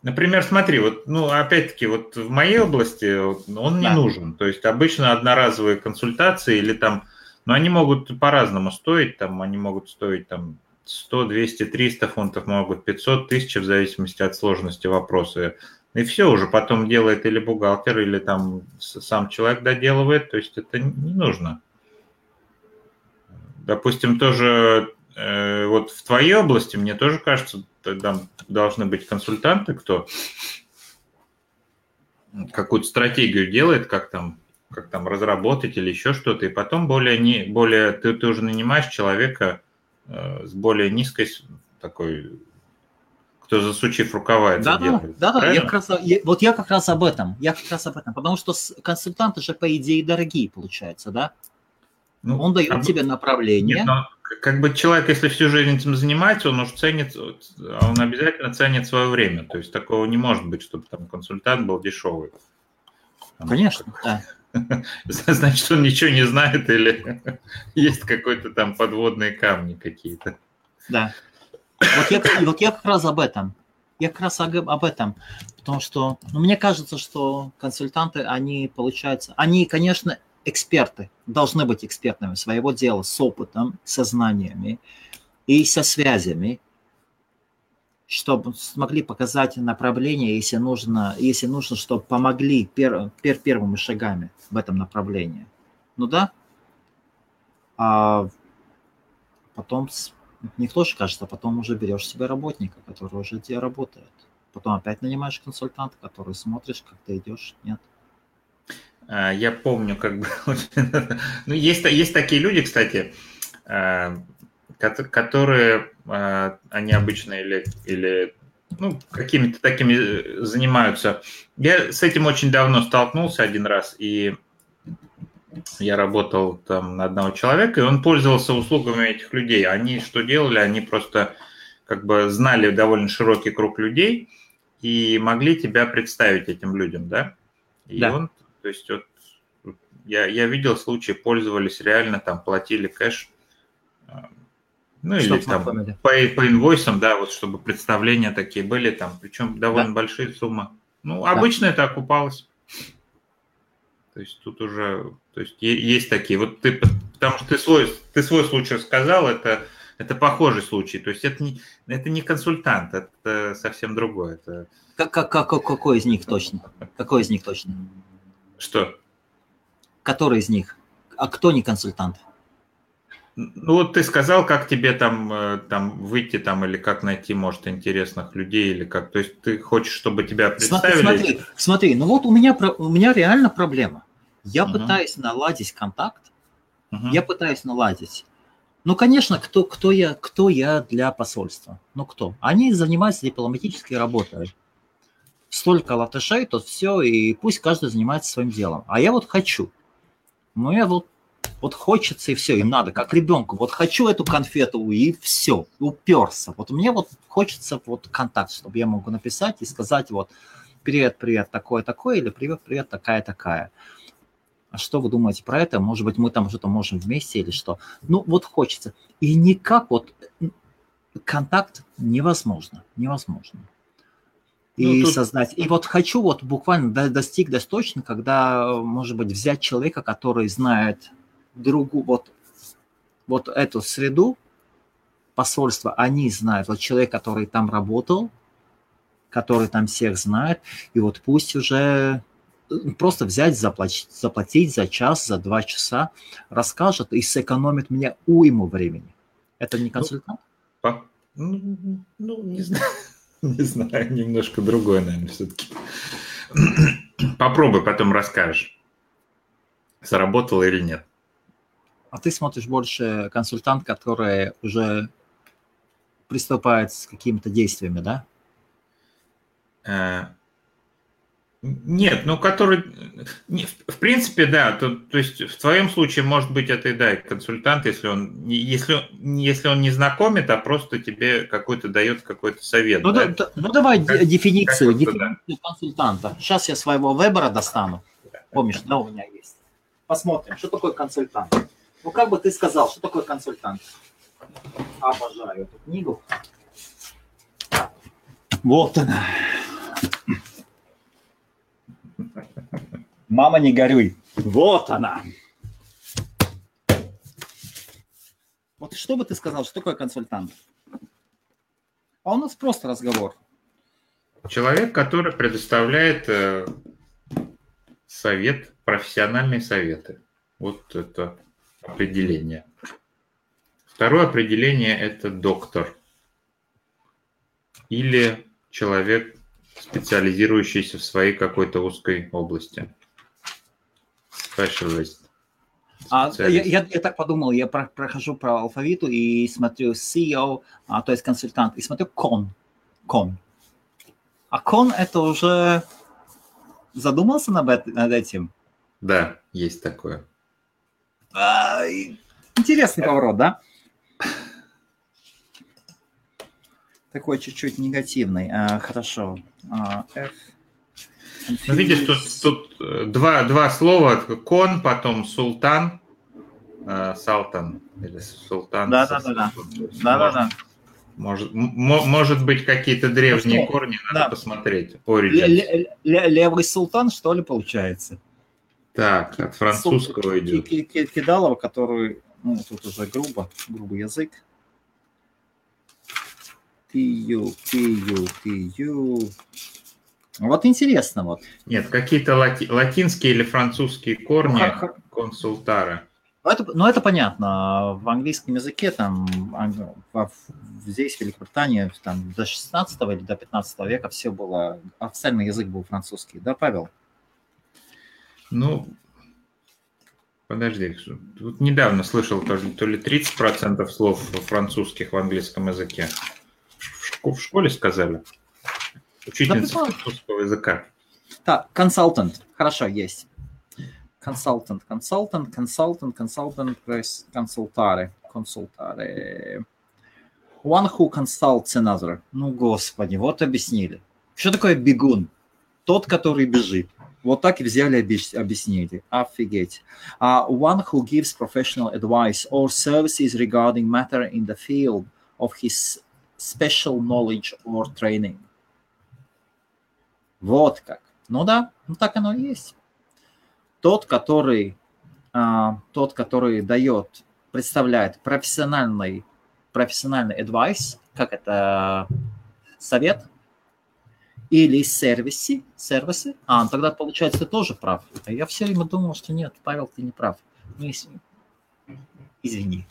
Speaker 2: Например, смотри, вот, ну, опять-таки, вот в моей области он не да. нужен. То есть обычно одноразовые консультации или там но они могут по-разному стоить, там они могут стоить там 100, 200, 300 фунтов, могут 500, тысяч в зависимости от сложности вопроса. И все уже потом делает или бухгалтер, или там сам человек доделывает, то есть это не нужно. Допустим, тоже вот в твоей области, мне тоже кажется, там должны быть консультанты, кто какую-то стратегию делает, как там как там разработать или еще что-то, и потом более, не, более ты, ты уже нанимаешь человека э, с более низкой такой, кто засучив рукава это
Speaker 1: да,
Speaker 2: делает.
Speaker 1: Да, да, я как раз, я, вот я как раз об этом, я как раз об этом, потому что консультанты же по идее дорогие получаются, да? Ну, он дает об... тебе направление. Нет, но
Speaker 2: как бы человек, если всю жизнь этим занимается, он уж ценит, он обязательно ценит свое время. То есть такого не может быть, чтобы там консультант был дешевый.
Speaker 1: Конечно, да. [laughs]
Speaker 2: Значит, он ничего не знает или [laughs] есть какой-то там подводные камни какие-то.
Speaker 1: Да. Вот я, вот я как раз об этом. Я как раз об этом. Потому что, ну, мне кажется, что консультанты, они, получаются, они, конечно, эксперты, должны быть экспертами своего дела, с опытом, со знаниями и со связями чтобы смогли показать направление, если нужно, если нужно, чтобы помогли пер, пер, первыми шагами в этом направлении. Ну да. А потом, никто же кажется, потом уже берешь себе работника, который уже где работает. Потом опять нанимаешь консультанта, который смотришь, как ты идешь, нет.
Speaker 2: А, я помню, как бы... [laughs] ну, есть, есть такие люди, кстати, а, которые а, они обычно или, или ну, какими-то такими э, занимаются. Я с этим очень давно столкнулся один раз, и я работал там на одного человека, и он пользовался услугами этих людей. Они что делали? Они просто как бы знали довольно широкий круг людей и могли тебя представить этим людям, да? И да. он, то есть вот я, я видел случаи, пользовались реально, там платили кэш ну или там по, по инвойсам, да, вот чтобы представления такие были там, причем довольно да. большие суммы. Ну, да. обычно это окупалось. То есть тут уже, то есть есть такие. Вот ты, потому что ты свой, ты свой случай сказал, это, это похожий случай. То есть это не, это не консультант, это совсем другое. Это...
Speaker 1: Как, как, как, какой из них точно? Какой из них точно?
Speaker 2: Что?
Speaker 1: Который из них? А кто не консультант?
Speaker 2: Ну вот ты сказал, как тебе там, э, там выйти там или как найти, может, интересных людей или как. То есть ты хочешь, чтобы тебя представили?
Speaker 1: Смотри, смотри, ну вот у меня, у меня реально проблема. Я угу. пытаюсь наладить контакт, угу. я пытаюсь наладить. Ну, конечно, кто, кто, я, кто я для посольства? Ну, кто? Они занимаются дипломатической работой. Столько латышей, то все, и пусть каждый занимается своим делом. А я вот хочу. Ну, я вот вот хочется и все, и надо, как ребенку. Вот хочу эту конфету и все, уперся. Вот мне вот хочется вот контакт, чтобы я мог написать и сказать вот привет, привет, такое, такое, или привет, привет, такая, такая. А что вы думаете про это? Может быть, мы там что-то можем вместе или что? Ну, вот хочется. И никак вот контакт невозможно, невозможно. И ну, тут... создать. И вот хочу вот буквально достиг достаточно, когда, может быть, взять человека, который знает другу, вот, вот эту среду посольства, они знают, вот человек, который там работал, который там всех знает, и вот пусть уже э, просто взять, заплатить, заплатить за час, за два часа, расскажет и сэкономит мне уйму времени. Это не ну, консультант?
Speaker 2: Ну, ну, ну не знаю. [laughs] Не знаю, немножко другое, наверное, все-таки. [clears throat] Попробуй, потом расскажешь, заработало или нет.
Speaker 1: А ты смотришь больше консультант, который уже приступает с какими-то действиями, да?
Speaker 2: Нет, ну который, в принципе, да, то, то есть в твоем случае может быть это и да, консультант, если он, если, если он не знакомит, а просто тебе какой-то дает какой-то совет.
Speaker 1: Ну, да? да, ну давай как, дефиницию, как дефиницию да. консультанта. Сейчас я своего вебера достану. Помнишь, да, у меня есть. Посмотрим, что такое консультант. Ну, как бы ты сказал, что такое консультант? Обожаю эту книгу. Вот она. Мама, не горюй. Вот она. Вот что бы ты сказал, что такое консультант? А у нас просто разговор.
Speaker 2: Человек, который предоставляет э, совет, профессиональные советы. Вот это определение. Второе определение – это доктор или человек, специализирующийся в своей какой-то узкой области. Specialist.
Speaker 1: А, я, я, я так подумал, я про, прохожу по алфавиту и смотрю CEO, а, то есть консультант, и смотрю кон. Кон. А кон это уже задумался над, над этим?
Speaker 2: Да, есть такое.
Speaker 1: А, интересный поворот, да? Такой чуть-чуть негативный. А, хорошо. А,
Speaker 2: F. Ну, видишь, тут, тут э, два, два слова. Кон, потом султан. Э, салтан. Или султан.
Speaker 1: Да, да, да, да. Да, да, да.
Speaker 2: Может, может быть, какие-то древние ну, корни, надо да. посмотреть.
Speaker 1: Origins. Левый султан, что ли, получается?
Speaker 2: Так, от французского идет.
Speaker 1: Кидалова, который, ну, тут уже грубо, грубый язык. Пью, пью, пью. Вот интересно вот.
Speaker 2: Нет, какие-то лати- латинские или французские корни ну, консультара.
Speaker 1: Ну это, ну, это понятно. В английском языке, там, здесь, в Великобритании, там, до 16 или до 15 века все было, официальный язык был французский. Да, Павел?
Speaker 2: Ну, подожди, тут недавно слышал то ли, то ли 30% слов французских в английском языке. В, школе сказали. Учительница да, французского языка.
Speaker 1: Так, консультант. Хорошо, есть. Консультант, консультант, консультант, консультант, консультаре, консультаре. One who consults another. Ну, господи, вот объяснили. Что такое бегун? Тот, который бежит. Вот так и взяли объяснили. Офигеть. Uh, one who gives professional advice or services regarding matter in the field of his special knowledge or training. Вот как. Ну да, ну так оно и есть. Тот, который, uh, тот, который дает, представляет профессиональный, профессиональный advice, как это совет, или сервисы, сервисы. А, ну тогда, получается, тоже прав. А я все время думал, что нет, Павел, ты не прав. Ну, если... Извини.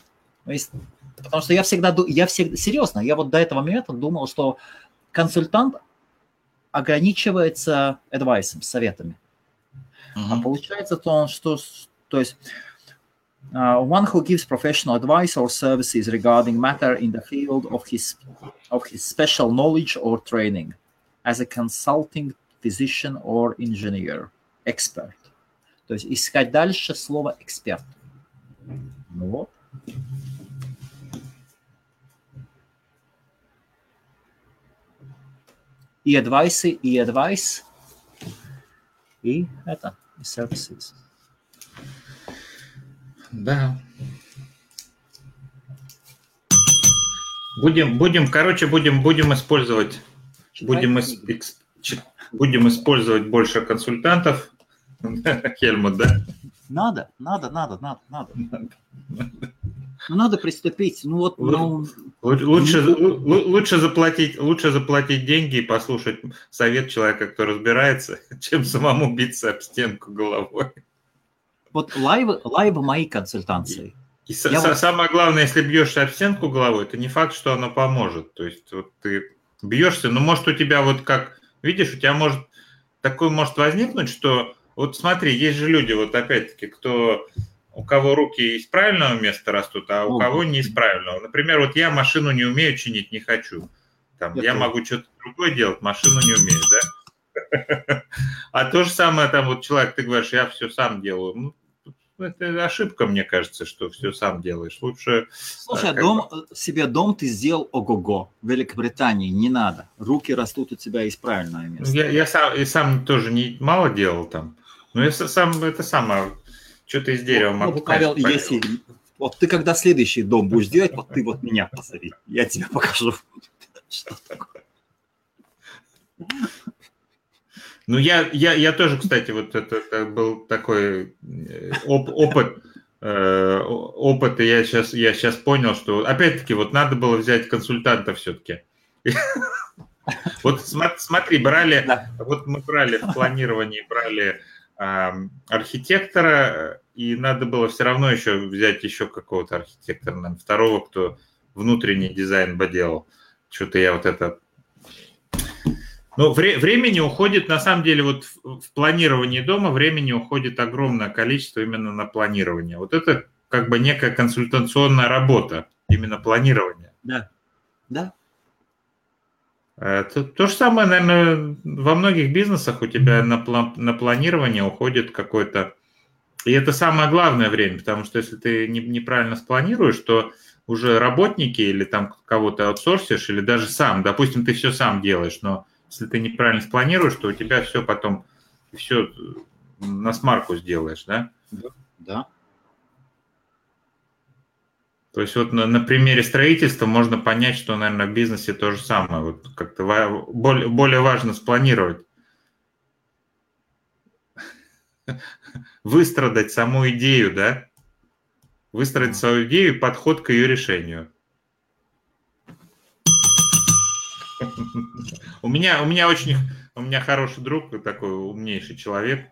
Speaker 1: Потому что я всегда, я всегда, серьезно, я вот до этого момента думал, что консультант ограничивается адвайсом, советами. Uh-huh. А получается то, что, то есть uh, one who gives professional advice or services regarding matter in the field of his of his special knowledge or training as a consulting physician or engineer, expert. То есть искать дальше слово эксперт. Ну вот. И адвайсы, и это, и services.
Speaker 2: Да. Будем, будем, короче, будем, будем использовать, будем, будем использовать больше консультантов. [laughs] Хельмут, да?
Speaker 1: Надо, надо, надо, надо, надо. надо. [laughs] Ну, надо приступить. Ну, вот, ну...
Speaker 2: Лучше, лучше, заплатить, лучше заплатить деньги и послушать совет человека, кто разбирается, [laughs] чем самому биться об стенку головой.
Speaker 1: Вот лайвы, лайвы мои консультации.
Speaker 2: И, и Я вот... самое главное, если бьешься об стенку головой, это не факт, что оно поможет. То есть вот ты бьешься, но может у тебя вот как, видишь, у тебя может такое может возникнуть, что вот смотри, есть же люди, вот опять-таки, кто у кого руки из правильного места растут, а у кого не из правильного. Например, вот я машину не умею чинить, не хочу. Там, я, я могу что-то другое делать, машину не умею, да? [laughs] А то же самое там вот человек, ты говоришь, я все сам делаю. Ну, это ошибка, мне кажется, что все сам делаешь. Лучше...
Speaker 1: Слушай, а дом, бы... себе дом ты сделал ого-го. В Великобритании не надо. Руки растут у тебя из правильного места.
Speaker 2: Я, я, сам, я сам тоже не мало делал там. Но я сам, это самое что-то из дерева
Speaker 1: могу. Вот, Павел, если вот ты когда следующий дом будешь делать, вот ты вот меня позови, я тебе покажу, что такое.
Speaker 2: Ну, я, я, я тоже, кстати, вот это, это был такой э, оп, опыт, э, опыт, и я сейчас, я сейчас понял, что, опять-таки, вот надо было взять консультанта все-таки. [laughs] Вот смотри, брали, вот мы брали в планировании, брали архитектора, и надо было все равно еще взять еще какого-то архитектора, наверное, второго, кто внутренний дизайн бы делал. Что-то я вот это... Ну, вре- времени уходит, на самом деле, вот в, в планировании дома времени уходит огромное количество именно на планирование. Вот это как бы некая консультационная работа, именно планирование.
Speaker 1: Да, да.
Speaker 2: Это то же самое, наверное, во многих бизнесах у тебя на, на планирование уходит какой-то... И это самое главное время, потому что если ты не, неправильно спланируешь, то уже работники или там кого-то аутсорсишь, или даже сам, допустим, ты все сам делаешь, но если ты неправильно спланируешь, то у тебя все потом, все на смарку сделаешь, да?
Speaker 1: Да.
Speaker 2: То есть вот на, на примере строительства можно понять, что, наверное, в бизнесе то же самое. Вот как-то более, более важно спланировать. [laughs] Выстрадать саму идею, да? Выстроить свою идею и подход к ее решению. [laughs] У меня, у меня очень, у меня хороший друг, такой умнейший человек.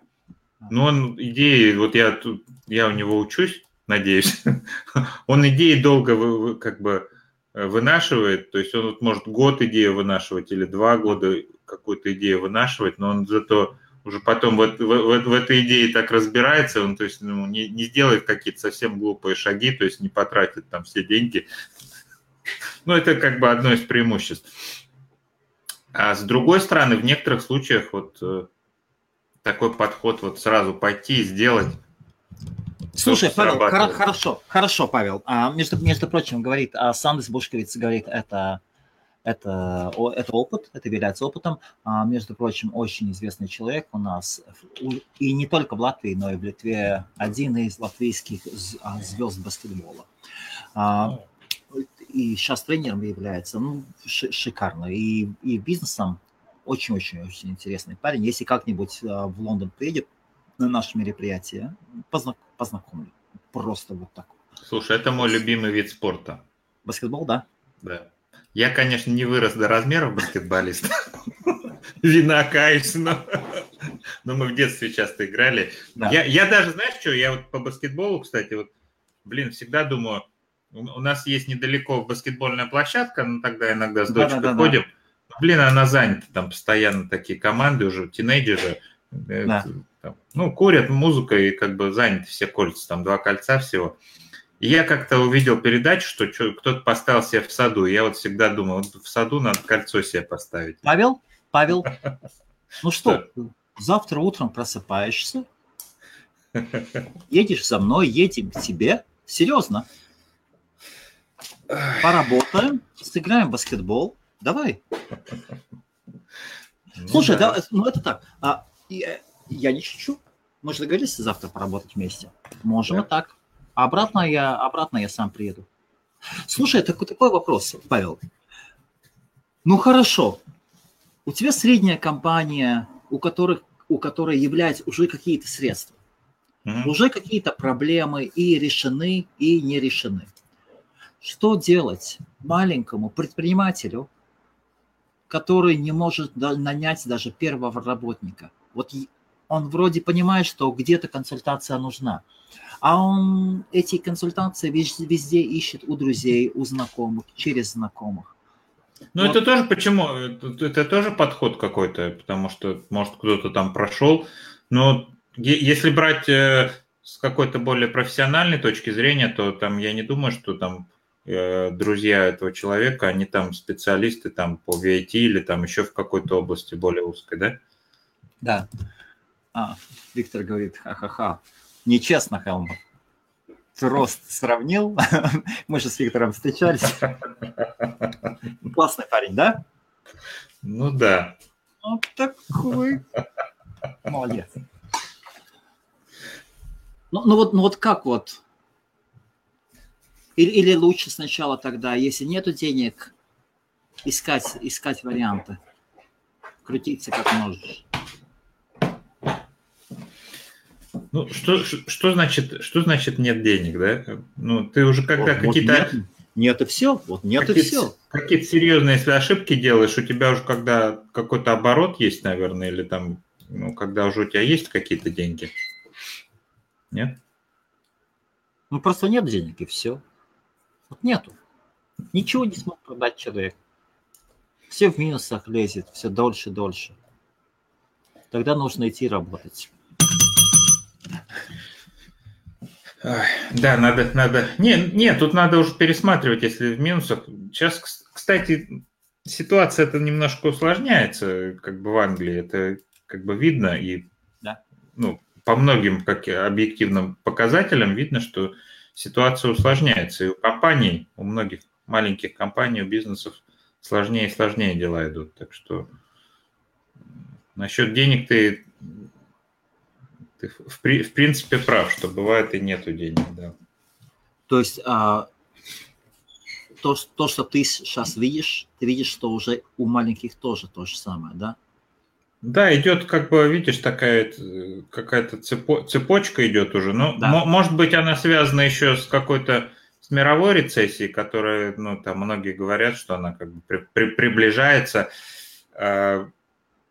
Speaker 2: Но он идеи, вот я тут, я у него учусь, надеюсь. [laughs] Он идеи долго как бы э, вынашивает, то есть он вот может год идею вынашивать или два года какую-то идею вынашивать, но он зато уже потом в, в, в, в этой идее так разбирается, он то есть ну, не, не сделает какие-то совсем глупые шаги, то есть не потратит там все деньги. [laughs] Ну, это как бы одно из преимуществ. А с другой стороны, в некоторых случаях вот э, такой подход вот сразу пойти и сделать
Speaker 1: Слушай, Павел, хор- хорошо, хорошо, Павел. А, между, между прочим, говорит, а Сандес Бушковиц говорит, это, это, это опыт, это является опытом. А, между прочим, очень известный человек у нас, и не только в Латвии, но и в Литве, один из латвийских а, звезд баскетбола. А, и сейчас тренером является, ну, шикарно. И, и бизнесом очень-очень-очень интересный парень. Если как-нибудь а, в Лондон приедет, на наше мероприятие, познак познакомлю. Просто вот так.
Speaker 2: Слушай, это мой любимый вид спорта.
Speaker 1: Баскетбол, да?
Speaker 2: Да. Я, конечно, не вырос до размеров баскетболиста. [laughs] Вина каюсь, но, мы в детстве часто играли. Да. Я, я даже, знаешь что, я вот по баскетболу, кстати, вот, блин, всегда думаю, у нас есть недалеко баскетбольная площадка, но тогда иногда с дочкой да, да, ходим. Да. Блин, она занята, там постоянно такие команды уже, тинейджеры. Да. Там, ну, курят музыка и как бы заняты все кольца, там два кольца всего. И я как-то увидел передачу, что кто-то поставил себе в саду. Я вот всегда думал, вот в саду надо кольцо себе поставить.
Speaker 1: Павел, Павел, [laughs] ну что, завтра утром просыпаешься, едешь за мной, едем к тебе, серьезно. Поработаем, сыграем в баскетбол, давай. [laughs] Ну, Слушай, да. Да, ну это так, а, я, я не шучу. Мы же договорились завтра поработать вместе. Можем да. и так. А обратно я, обратно я сам приеду. Слушай, такой, такой вопрос, Павел. Ну хорошо, у тебя средняя компания, у, которых, у которой являются уже какие-то средства, mm-hmm. уже какие-то проблемы и решены, и не решены. Что делать маленькому предпринимателю, который не может нанять даже первого работника? Вот он вроде понимает, что где-то консультация нужна, а он эти консультации везде, везде ищет у друзей, у знакомых, через знакомых.
Speaker 2: Ну, вот. это тоже почему? Это, это тоже подход какой-то, потому что, может, кто-то там прошел. Но если брать э, с какой-то более профессиональной точки зрения, то там я не думаю, что там э, друзья этого человека, они там специалисты там по VIT или там еще в какой-то области более узкой, да?
Speaker 1: Да. А, Виктор говорит, ха-ха-ха, нечестно, Хелмут. Ты рост сравнил, [laughs] мы же с Виктором встречались. [laughs] Классный парень, да?
Speaker 2: Ну да.
Speaker 1: Вот такой. Молодец. Ну, ну, вот, ну вот как вот? Или, или лучше сначала тогда, если нету денег, искать, искать варианты. Крутиться как можешь.
Speaker 2: Ну, что, что, значит, что значит нет денег, да? Ну, ты уже когда вот, какие-то...
Speaker 1: Вот нет, нет и все, вот нет
Speaker 2: какие
Speaker 1: и все.
Speaker 2: Какие-то серьезные, если ошибки делаешь, у тебя уже когда какой-то оборот есть, наверное, или там, ну, когда уже у тебя есть какие-то деньги. Нет?
Speaker 1: Ну, просто нет денег, и все. Вот нету. Ничего не смог продать человек. Все в минусах лезет, все дольше дольше. Тогда нужно идти работать.
Speaker 2: Да, надо, надо. Не, нет, тут надо уже пересматривать, если в минусах. Сейчас, кстати, ситуация это немножко усложняется, как бы в Англии. Это как бы видно и да. ну, по многим как объективным показателям видно, что ситуация усложняется. И у компаний, у многих маленьких компаний, у бизнесов сложнее и сложнее дела идут. Так что насчет денег ты ты в, в принципе прав, что бывает и нету денег, да.
Speaker 1: То есть а, то, то, что ты сейчас видишь, ты видишь, что уже у маленьких тоже то же самое, да?
Speaker 2: Да, идет, как бы, видишь, такая какая-то цепо, цепочка идет уже. Ну, да. может быть, она связана еще с какой-то с мировой рецессией, которая, ну, там многие говорят, что она как бы при, при, приближается. А,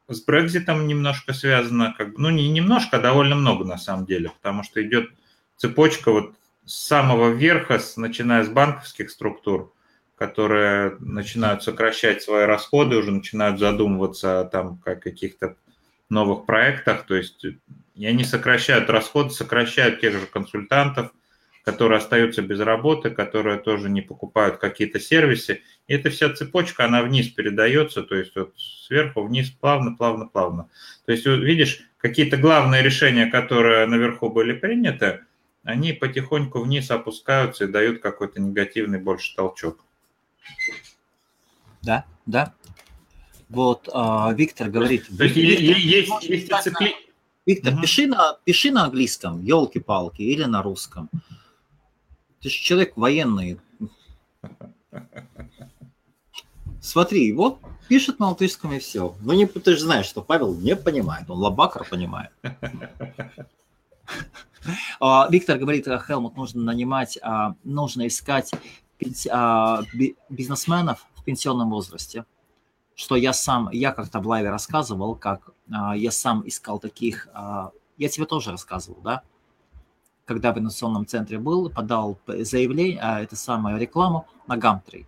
Speaker 2: с Брекзитом немножко связано, как ну не немножко, а довольно много на самом деле, потому что идет цепочка вот с самого верха, с, начиная с банковских структур, которые начинают сокращать свои расходы, уже начинают задумываться о там, как каких-то новых проектах, то есть и они сокращают расходы, сокращают тех же консультантов, которые остаются без работы, которые тоже не покупают какие-то сервисы. И эта вся цепочка, она вниз передается, то есть вот сверху вниз плавно, плавно, плавно. То есть видишь, какие-то главные решения, которые наверху были приняты, они потихоньку вниз опускаются и дают какой-то негативный больше толчок.
Speaker 1: Да, да. Вот а, Виктор говорит.
Speaker 2: То есть Виктор, есть, есть цепли...
Speaker 1: Виктор, угу. пиши, на, пиши на английском, елки-палки, или на русском. Ты же человек военный. Смотри, вот пишет на латышском и все. Ну, не, ты же знаешь, что Павел не понимает, он лабакар понимает. А, Виктор говорит, э, Хелмут, нужно нанимать, а, нужно искать а, бизнесменов в пенсионном возрасте. Что я сам, я как-то в лайве рассказывал, как я сам искал таких, я тебе тоже рассказывал, да? Когда в инновационном центре был, подал заявление, а, это самое рекламу на Gumtree.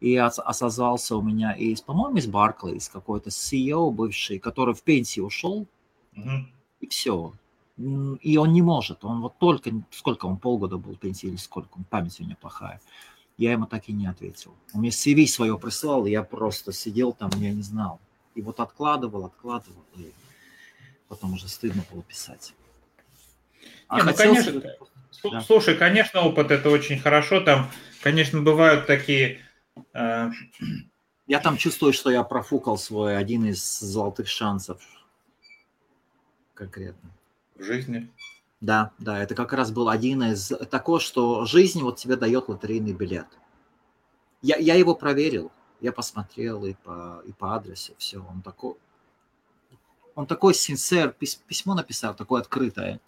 Speaker 1: И осознался у меня из, по-моему, из Barclays какой-то CEO бывший, который в пенсию ушел, mm-hmm. и все. И он не может, он вот только, сколько он, полгода был в пенсии или сколько, память у меня плохая. Я ему так и не ответил. Он мне CV свое прислал, и я просто сидел там, я не знал. И вот откладывал, откладывал, и потом уже стыдно было писать.
Speaker 2: А не, ну, конечно, да. слушай, конечно, опыт это очень хорошо. Там, конечно, бывают такие... Э...
Speaker 1: Я там чувствую, что я профукал свой один из золотых шансов. Конкретно.
Speaker 2: В жизни?
Speaker 1: Да, да, это как раз был один из такого, что жизнь вот тебе дает лотерейный билет. Я, я его проверил, я посмотрел и по, и по адресу, все, он такой, он такой синсер, письмо написал, такое открытое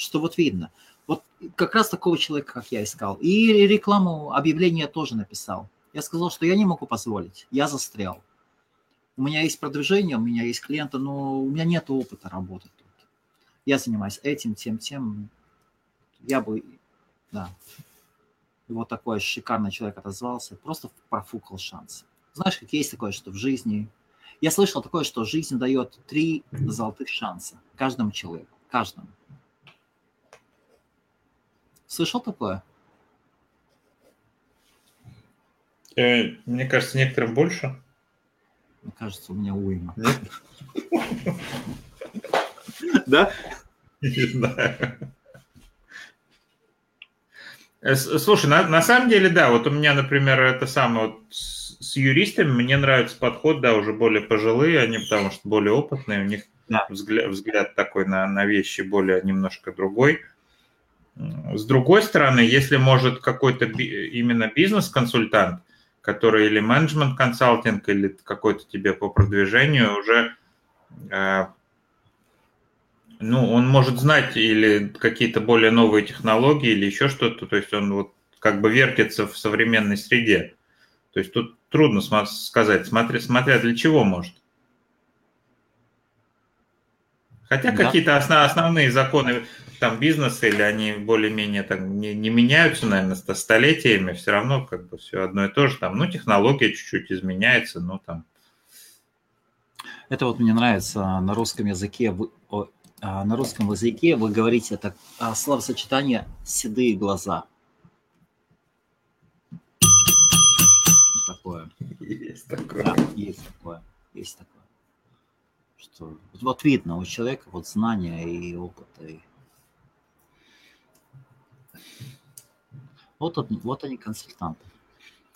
Speaker 1: что вот видно. Вот как раз такого человека, как я искал. И рекламу, объявление тоже написал. Я сказал, что я не могу позволить, я застрял. У меня есть продвижение, у меня есть клиенты, но у меня нет опыта работы тут. Я занимаюсь этим, тем, тем. Я бы, да. Вот такой шикарный человек отозвался, просто профукал шанс. Знаешь, как есть такое, что в жизни... Я слышал такое, что жизнь дает три золотых шанса каждому человеку, каждому. Слышал такое?
Speaker 2: Э, мне кажется, некоторым больше.
Speaker 1: Мне кажется, у меня уйма. Да?
Speaker 2: Не знаю. Э, слушай, на, на самом деле, да, вот у меня, например, это самое, вот с, с юристами мне нравится подход, да, уже более пожилые они, потому что более опытные, у них да. взгляд, взгляд такой на, на вещи более немножко другой. С другой стороны, если может какой-то именно бизнес-консультант, который или менеджмент-консалтинг, или какой-то тебе по продвижению уже, э, ну, он может знать или какие-то более новые технологии, или еще что-то, то есть он вот как бы вертится в современной среде. То есть тут трудно сказать, смотря, смотря для чего может. Хотя да. какие-то основ, основные законы там бизнеса или они более-менее там не, не меняются, наверное, столетиями, все равно как бы все одно и то же. Там, ну, технология чуть-чуть изменяется, но там...
Speaker 1: Это вот мне нравится на русском языке. А, на русском языке вы говорите это а, словосочетание «седые глаза». Такое. Есть такое. Да, есть такое. Есть такое что вот видно у человека вот знания и опыта. И... Вот, вот они консультанты.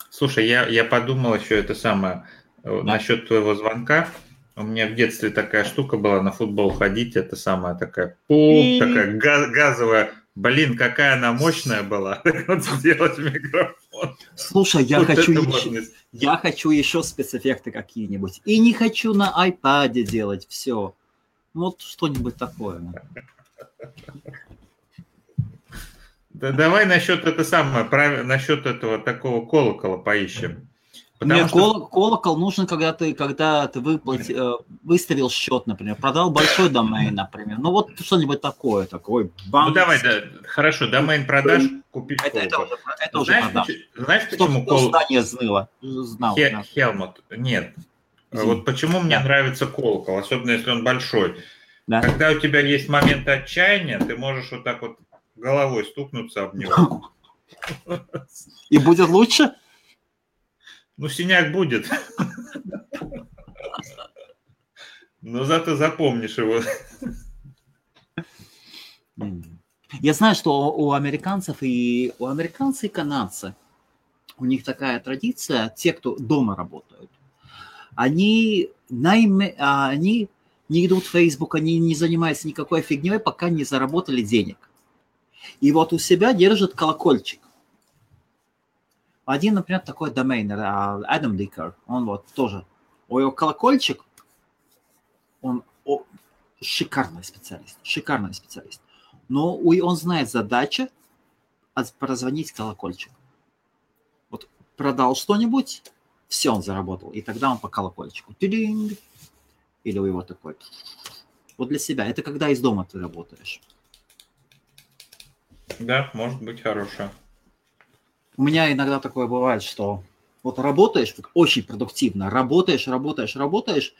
Speaker 2: Слушай, я, я подумал еще это самое э, да. насчет твоего звонка. У меня в детстве такая штука была на футбол ходить, это самая такая, и... такая газ, газовая. Блин, какая она мощная была. [laughs] Сделать
Speaker 1: микрофон. Слушай, я вот хочу еще, я хочу еще спецэффекты какие-нибудь. И не хочу на iPad делать все. Вот что-нибудь такое.
Speaker 2: Да, давай насчет это самое, насчет этого такого колокола поищем.
Speaker 1: Потому Нет, что... колокол нужен, когда ты, когда ты выплати, э, выставил счет, например, продал большой домен, например. Ну вот что-нибудь такое, такой
Speaker 2: банк. Ну давай, да, хорошо, домен продаж, купить
Speaker 1: это,
Speaker 2: колокол.
Speaker 1: Это, это, это знаешь, продаж.
Speaker 2: Знаешь, почему колокол?
Speaker 1: здание зныло. Знал,
Speaker 2: Хе- да. Хелмут, нет. Извини. Вот почему мне да. нравится колокол, особенно если он большой. Да. Когда у тебя есть момент отчаяния, ты можешь вот так вот головой стукнуться об него. [laughs]
Speaker 1: И будет лучше?
Speaker 2: Ну, синяк будет. Но зато запомнишь его.
Speaker 1: Я знаю, что у американцев и у американцев и канадцев у них такая традиция, те, кто дома работают, они, найме, а, они не идут в Facebook, они не занимаются никакой фигней, пока не заработали денег. И вот у себя держат колокольчик. Один, например, такой домейнер, Адам Дикер, он вот тоже, у него колокольчик, он о, шикарный специалист, шикарный специалист. Но он знает задачу прозвонить колокольчик. Вот продал что-нибудь, все он заработал, и тогда он по колокольчику. Или у него такой. Вот для себя. Это когда из дома ты работаешь.
Speaker 2: Да, может быть хорошая.
Speaker 1: У меня иногда такое бывает, что вот работаешь очень продуктивно, работаешь, работаешь, работаешь,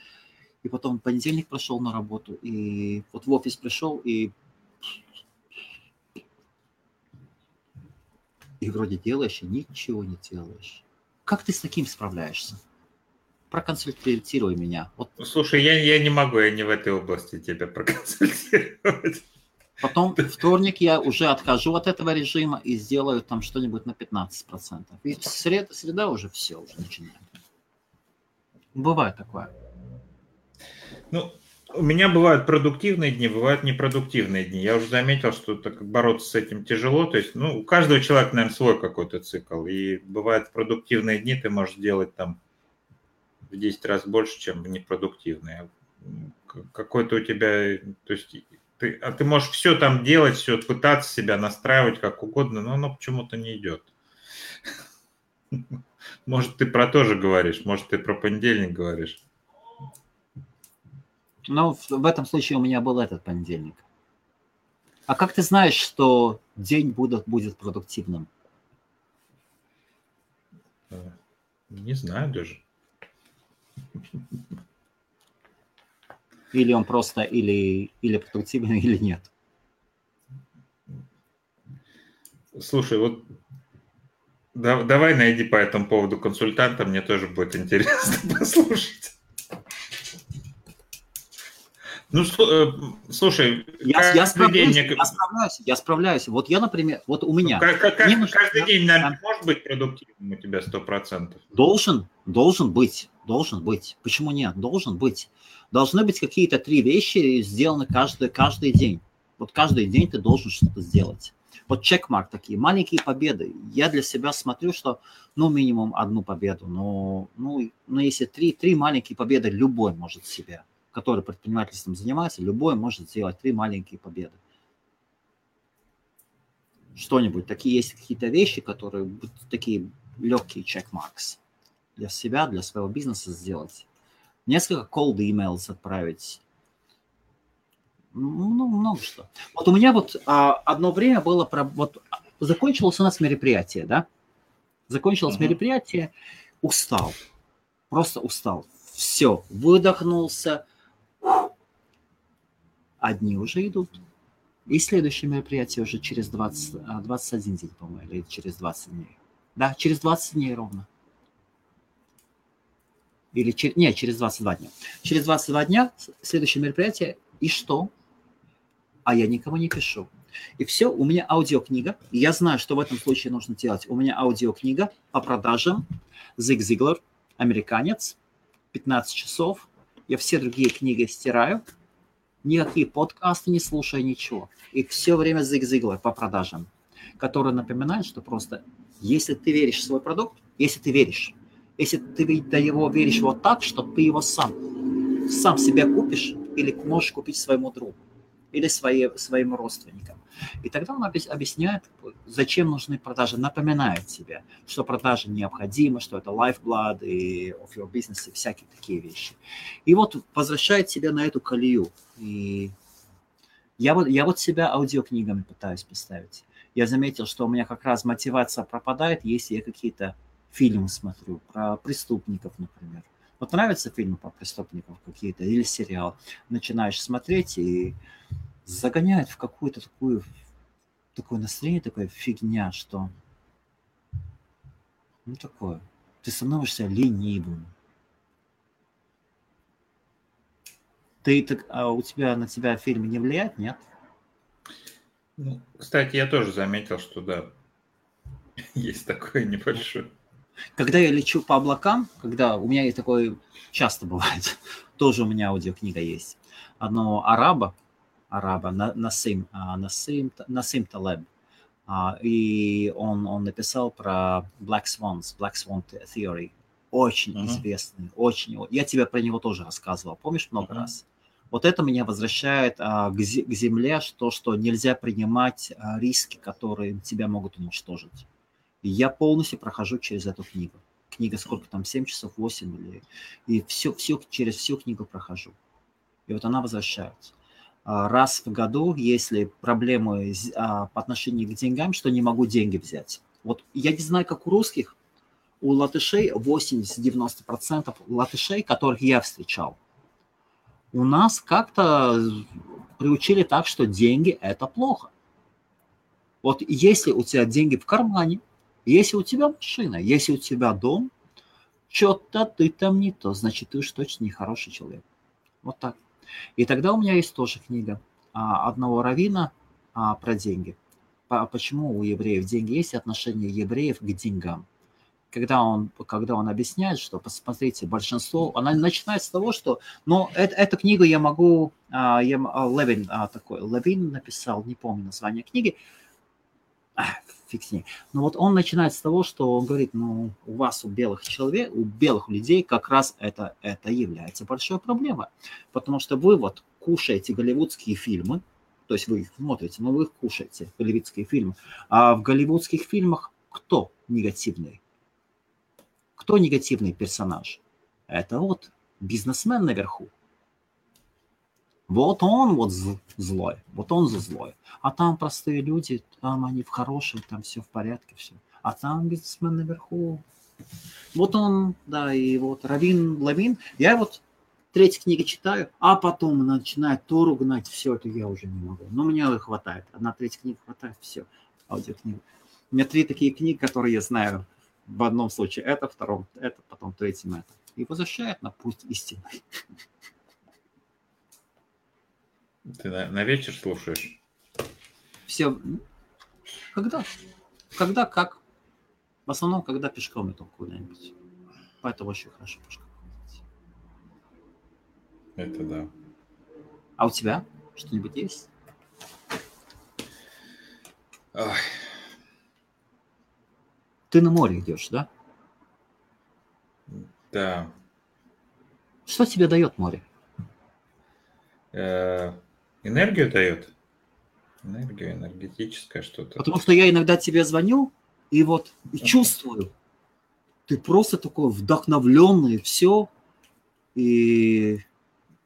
Speaker 1: и потом понедельник прошел на работу, и вот в офис пришел, и и вроде делаешь, и ничего не делаешь. Как ты с таким справляешься? Проконсультируй меня.
Speaker 2: Вот. Слушай, я, я не могу, я не в этой области тебя проконсультировать.
Speaker 1: Потом вторник я уже отхожу от этого режима и сделаю там что-нибудь на 15%. И среда, среда уже все, уже начинаем. Бывает такое.
Speaker 2: Ну, у меня бывают продуктивные дни, бывают непродуктивные дни. Я уже заметил, что так бороться с этим тяжело. То есть, ну, у каждого человека, наверное, свой какой-то цикл. И бывают продуктивные дни, ты можешь делать там в 10 раз больше, чем непродуктивные. Какой-то у тебя, то есть, ты, а ты можешь все там делать, все пытаться себя настраивать как угодно, но оно почему-то не идет. [laughs] Может, ты про то же говоришь, может, ты про понедельник говоришь.
Speaker 1: Ну, в, в этом случае у меня был этот понедельник. А как ты знаешь, что день будет, будет продуктивным?
Speaker 2: Э, не знаю даже. [laughs]
Speaker 1: Или он просто или, или продуктивный, [laughs] или нет?
Speaker 2: Слушай, вот да, давай найди по этому поводу консультанта, мне тоже будет интересно [laughs] послушать. Ну, э, слушай,
Speaker 1: я, я, справляюсь, день... я справляюсь, я справляюсь. Вот я, например, вот у меня.
Speaker 2: Как, как, каждый, нужно, день, наверное, может быть продуктивным у тебя сто процентов.
Speaker 1: Должен, должен быть, должен быть. Почему нет? Должен быть. Должны быть какие-то три вещи сделаны каждый, каждый день. Вот каждый день ты должен что-то сделать. Вот чекмарк такие, маленькие победы. Я для себя смотрю, что, ну, минимум одну победу. Но, ну, ну если три, три маленькие победы любой может себе который предпринимательством занимается, любой может сделать три маленькие победы. Что-нибудь. Такие есть какие-то вещи, которые такие легкие чекмаркс для себя, для своего бизнеса сделать. Несколько cold emails отправить. Ну, много что. Вот у меня вот а, одно время было, про, вот закончилось у нас мероприятие, да? Закончилось uh-huh. мероприятие, устал, просто устал. Все, выдохнулся, одни уже идут. И следующее мероприятие уже через 20, 21 а, день, по-моему, или через 20 дней. Да, через 20 дней ровно. Или через, нет, через 22 дня. Через 22 дня следующее мероприятие. И что? А я никому не пишу. И все, у меня аудиокнига. И я знаю, что в этом случае нужно делать. У меня аудиокнига по продажам. Зиг Зиглер, американец, 15 часов. Я все другие книги стираю никакие подкасты не слушаю, ничего. И все время зиг-зиглер по продажам, который напоминает, что просто если ты веришь в свой продукт, если ты веришь, если ты до его веришь вот так, что ты его сам, сам себе купишь или можешь купить своему другу или свои, своим родственникам. И тогда он объясняет, зачем нужны продажи, напоминает себе, что продажи необходимы, что это lifeblood и of your business и всякие такие вещи. И вот возвращает себя на эту колею. И я вот, я вот себя аудиокнигами пытаюсь представить. Я заметил, что у меня как раз мотивация пропадает, если я какие-то фильмы смотрю про преступников, например. Вот нравятся фильмы про преступников какие-то или сериал. Начинаешь смотреть и загоняет в какую-то такую такое настроение, такая фигня, что ну такое. Ты становишься ленивым. Ты так, а у тебя на тебя фильм не влияет, нет?
Speaker 2: Ну, кстати, я тоже заметил, что да, [laughs] есть такое небольшое.
Speaker 1: Когда я лечу по облакам, когда у меня есть такое, часто бывает, [laughs] тоже у меня аудиокнига есть. Одного араба, араба Насим, а, Насим, Насим Талеб, а, и он, он написал про Black Swans, Black Swan Theory, очень uh-huh. известный, очень. Я тебе про него тоже рассказывал, помнишь много uh-huh. раз? Вот это меня возвращает а, к, к земле, что, что нельзя принимать а, риски, которые тебя могут уничтожить. Я полностью прохожу через эту книгу. Книга сколько там, 7 часов, 8 или... И все, все, через всю книгу прохожу. И вот она возвращается. а, раз в году, если проблемы а, по отношению к деньгам, что не могу деньги взять. Вот я не знаю, как у русских, у латышей 80-90% латышей, которых я встречал, у нас как-то приучили так, что деньги – это плохо. Вот если у тебя деньги в кармане, если у тебя машина, если у тебя дом, что-то ты там не то, значит, ты уж точно не хороший человек. Вот так. И тогда у меня есть тоже книга а, одного равина а, про деньги. Почему у евреев деньги есть отношение евреев к деньгам? Когда он, когда он объясняет, что, посмотрите, большинство, она начинает с того, что, но это, эту книгу я могу, а, я, Левин такой, Левин написал, не помню название книги, фиг с ней. Но вот он начинает с того, что он говорит, ну, у вас, у белых человек, у белых людей как раз это, это является большой проблемой. Потому что вы вот кушаете голливудские фильмы, то есть вы их смотрите, но вы их кушаете, голливудские фильмы. А в голливудских фильмах кто негативный? Кто негативный персонаж? Это вот бизнесмен наверху. Вот он вот злой, вот он за злой. А там простые люди, там они в хорошем, там все в порядке, все. А там бизнесмен наверху. Вот он, да, и вот Равин Лавин. Я вот третья книга читаю, а потом начинает Тору гнать, все это я уже не могу. Но мне хватает. Одна третья книга хватает, все, аудиокнига. У меня три такие книги, которые я знаю. В одном случае это, втором это, потом третьем это. И возвращает на путь истины.
Speaker 2: Ты на, на вечер слушаешь?
Speaker 1: Все. Когда? Когда, как? В основном, когда пешком иду куда-нибудь. Поэтому очень хорошо пешком ходить.
Speaker 2: Это да.
Speaker 1: А у тебя что-нибудь есть? Ой. Ты на море идешь, да?
Speaker 2: Да.
Speaker 1: Что тебе дает море?
Speaker 2: Э, Энергию дает? Энергию, энергетическое что-то.
Speaker 1: Потому что я иногда тебе звоню, и вот и чувствую, ты просто такой вдохновленный, все. И,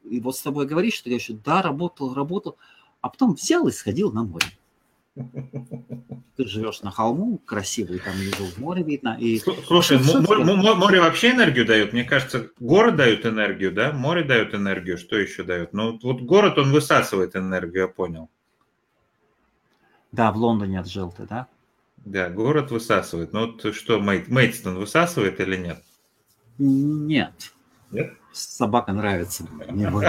Speaker 1: и вот с тобой говоришь, что я еще, да, работал, работал, а потом взял и сходил на море. Ты живешь на холму, красивый, там внизу море видно. И...
Speaker 2: Слушай, море, море вообще энергию дает? Мне кажется, город дает энергию, да? Море дает энергию, что еще дает? Ну, вот город, он высасывает энергию, я понял.
Speaker 1: Да, в Лондоне отжил ты, да?
Speaker 2: Да, город высасывает. Ну, вот что, Мейт, Мейтстон высасывает или нет?
Speaker 1: Нет.
Speaker 2: Нет?
Speaker 1: Собака нравится.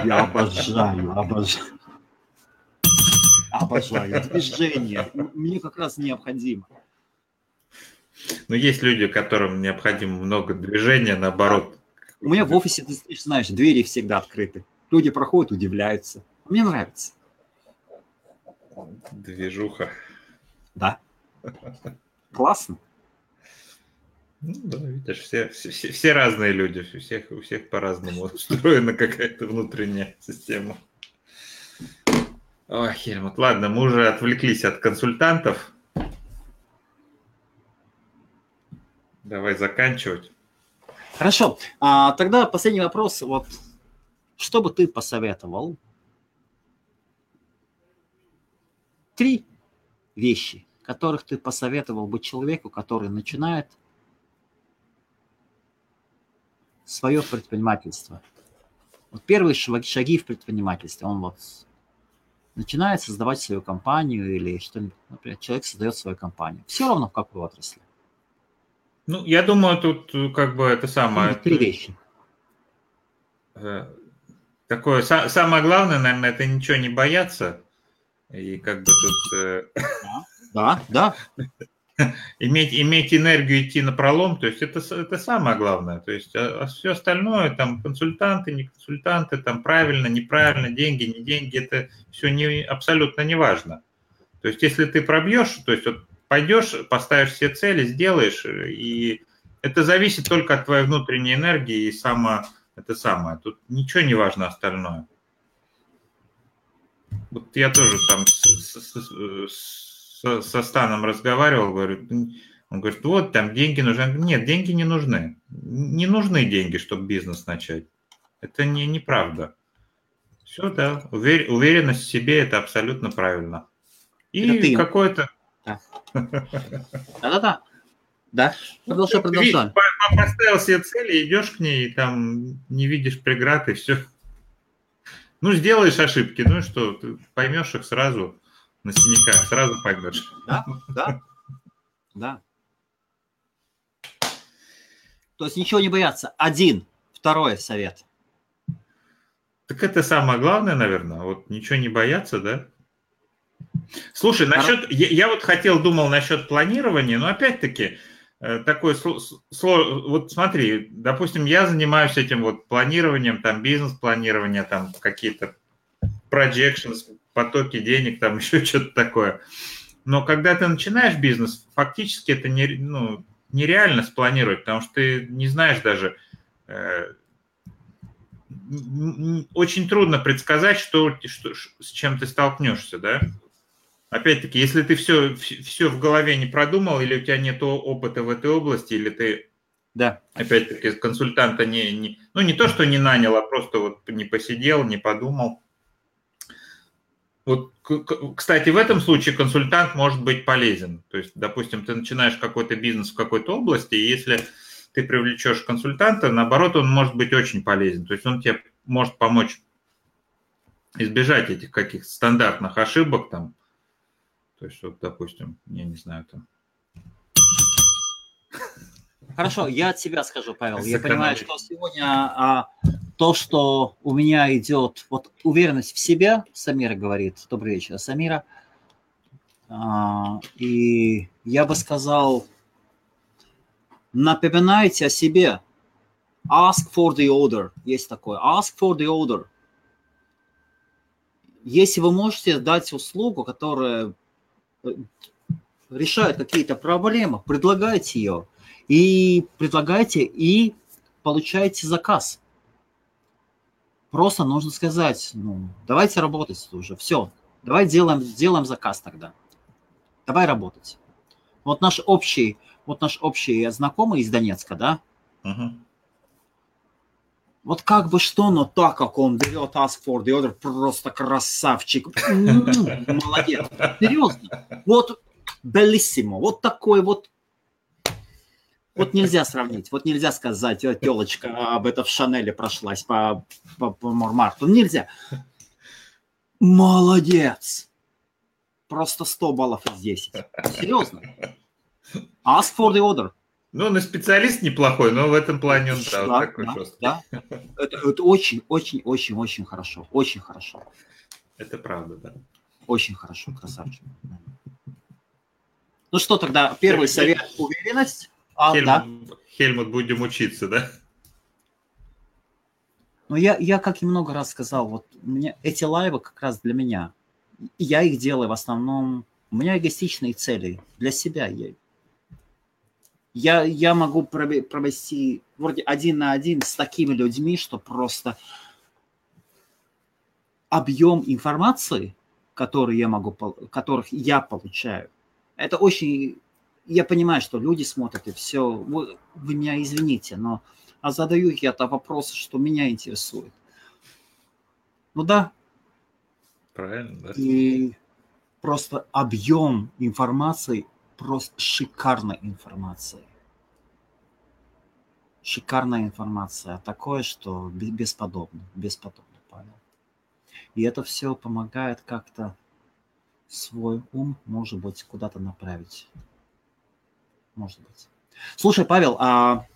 Speaker 1: Я обожаю, обожаю. Обожаю движение. Мне как раз необходимо.
Speaker 2: Но есть люди, которым необходимо много движения, наоборот.
Speaker 1: У меня в офисе, ты знаешь, двери всегда открыты. Люди проходят, удивляются. Мне нравится.
Speaker 2: Движуха.
Speaker 1: Да. Классно.
Speaker 2: Ну да, видишь, все, все, все разные люди, у всех, у всех по-разному [laughs] устроена какая-то внутренняя система. Ой, Хельмут, ладно, мы уже отвлеклись от консультантов. Давай заканчивать.
Speaker 1: Хорошо. А, тогда последний вопрос. Вот что бы ты посоветовал? Три вещи, которых ты посоветовал бы человеку, который начинает свое предпринимательство. Вот первые шаги в предпринимательстве. Он вот начинает создавать свою компанию или что-нибудь, например, человек создает свою компанию. Все равно в какой отрасли.
Speaker 2: Ну, я думаю, тут э, как бы это самое...
Speaker 1: Три вещи.
Speaker 2: Э, такое, самое главное, наверное, это ничего не бояться. И как бы тут... Э,
Speaker 1: да, да. [laughs]
Speaker 2: иметь, иметь энергию идти на пролом, то есть это, это самое главное. То есть а, а все остальное, там консультанты, не консультанты, там правильно, неправильно, деньги, не деньги, это все не, абсолютно не важно. То есть если ты пробьешь, то есть вот пойдешь, поставишь все цели, сделаешь, и это зависит только от твоей внутренней энергии и само, это самое. Тут ничего не важно остальное. Вот я тоже там с, с, с, со, со Станом разговаривал, говорит, он говорит, вот там деньги нужны. Нет, деньги не нужны. Не нужны деньги, чтобы бизнес начать. Это не неправда. Все, да. Увер... Уверенность в себе – это абсолютно правильно. И какое-то...
Speaker 1: Да-да-да. Да, продолжай, продолжай.
Speaker 2: Поставил себе цели, идешь к ней, и там не видишь преград, и все. Ну, сделаешь ошибки, ну и что, ты поймешь их сразу на синяках, сразу поймешь.
Speaker 1: Да, да, да. То есть ничего не бояться. Один. Второй совет.
Speaker 2: Так это самое главное, наверное. Вот ничего не бояться, да? Слушай, насчет, я, я вот хотел, думал насчет планирования, но опять-таки, Э, такой вот смотри, допустим, я занимаюсь этим вот планированием, там бизнес-планирование, там какие-то projections, потоки денег, там [laughs] еще что-то такое. Но когда ты начинаешь бизнес, фактически это не, ну, нереально спланировать, потому что ты не знаешь даже, э, очень трудно предсказать, что, что, с чем ты столкнешься, да? опять-таки, если ты все, все в голове не продумал, или у тебя нет опыта в этой области, или ты, да. опять-таки, консультанта не, не, ну не то, что не нанял, а просто вот не посидел, не подумал. Вот, кстати, в этом случае консультант может быть полезен. То есть, допустим, ты начинаешь какой-то бизнес в какой-то области, и если ты привлечешь консультанта, наоборот, он может быть очень полезен. То есть он тебе может помочь избежать этих каких-то стандартных ошибок, там, то есть, вот, допустим, я не знаю, там...
Speaker 1: Хорошо, я от себя скажу, Павел. Я понимаю, что сегодня а, то, что у меня идет, вот уверенность в себе, Самира говорит, добрый вечер, Самира, а, и я бы сказал, напоминайте о себе. Ask for the order. Есть такое. Ask for the order. Если вы можете дать услугу, которая решает какие-то проблемы, предлагайте ее. И предлагайте, и получаете заказ. Просто нужно сказать, ну, давайте работать уже, все, давай делаем, делаем заказ тогда. Давай работать. Вот наш общий, вот наш общий знакомый из Донецка, да, uh-huh. Вот как бы что, но так как он берет Ask for the Order, просто красавчик. [laughs] Молодец. Серьезно. Вот белиссимо. Вот такой вот вот нельзя сравнить, вот нельзя сказать, телочка об этом в Шанеле прошлась по, по, по Мормарту. Нельзя. Молодец. Просто 100 баллов из 10. Серьезно. Ask for the order.
Speaker 2: Ну, он и специалист неплохой, но в этом плане он да, да, такой
Speaker 1: да, жесткий. Да. Это, это очень, очень, очень, очень хорошо. Очень хорошо.
Speaker 2: Это правда, да.
Speaker 1: Очень хорошо, красавчик. Ну что тогда, первый совет – уверенность.
Speaker 2: А, Хельмут, да. Хельмут, будем учиться, да?
Speaker 1: Ну, я, я, как и много раз сказал, вот меня эти лайвы как раз для меня. Я их делаю в основном, у меня эгоистичные цели для себя. Я, я, я могу провести вроде один на один с такими людьми, что просто объем информации, который я могу, которых я получаю, это очень... Я понимаю, что люди смотрят и все. Вы, вы меня извините, но а задаю я это вопросы, что меня интересует. Ну да.
Speaker 2: Правильно, да.
Speaker 1: И просто объем информации просто шикарной информации. Шикарная информация. Такое, что бесподобно. Бесподобно, Павел. И это все помогает как-то свой ум, может быть, куда-то направить. Может быть. Слушай, Павел, а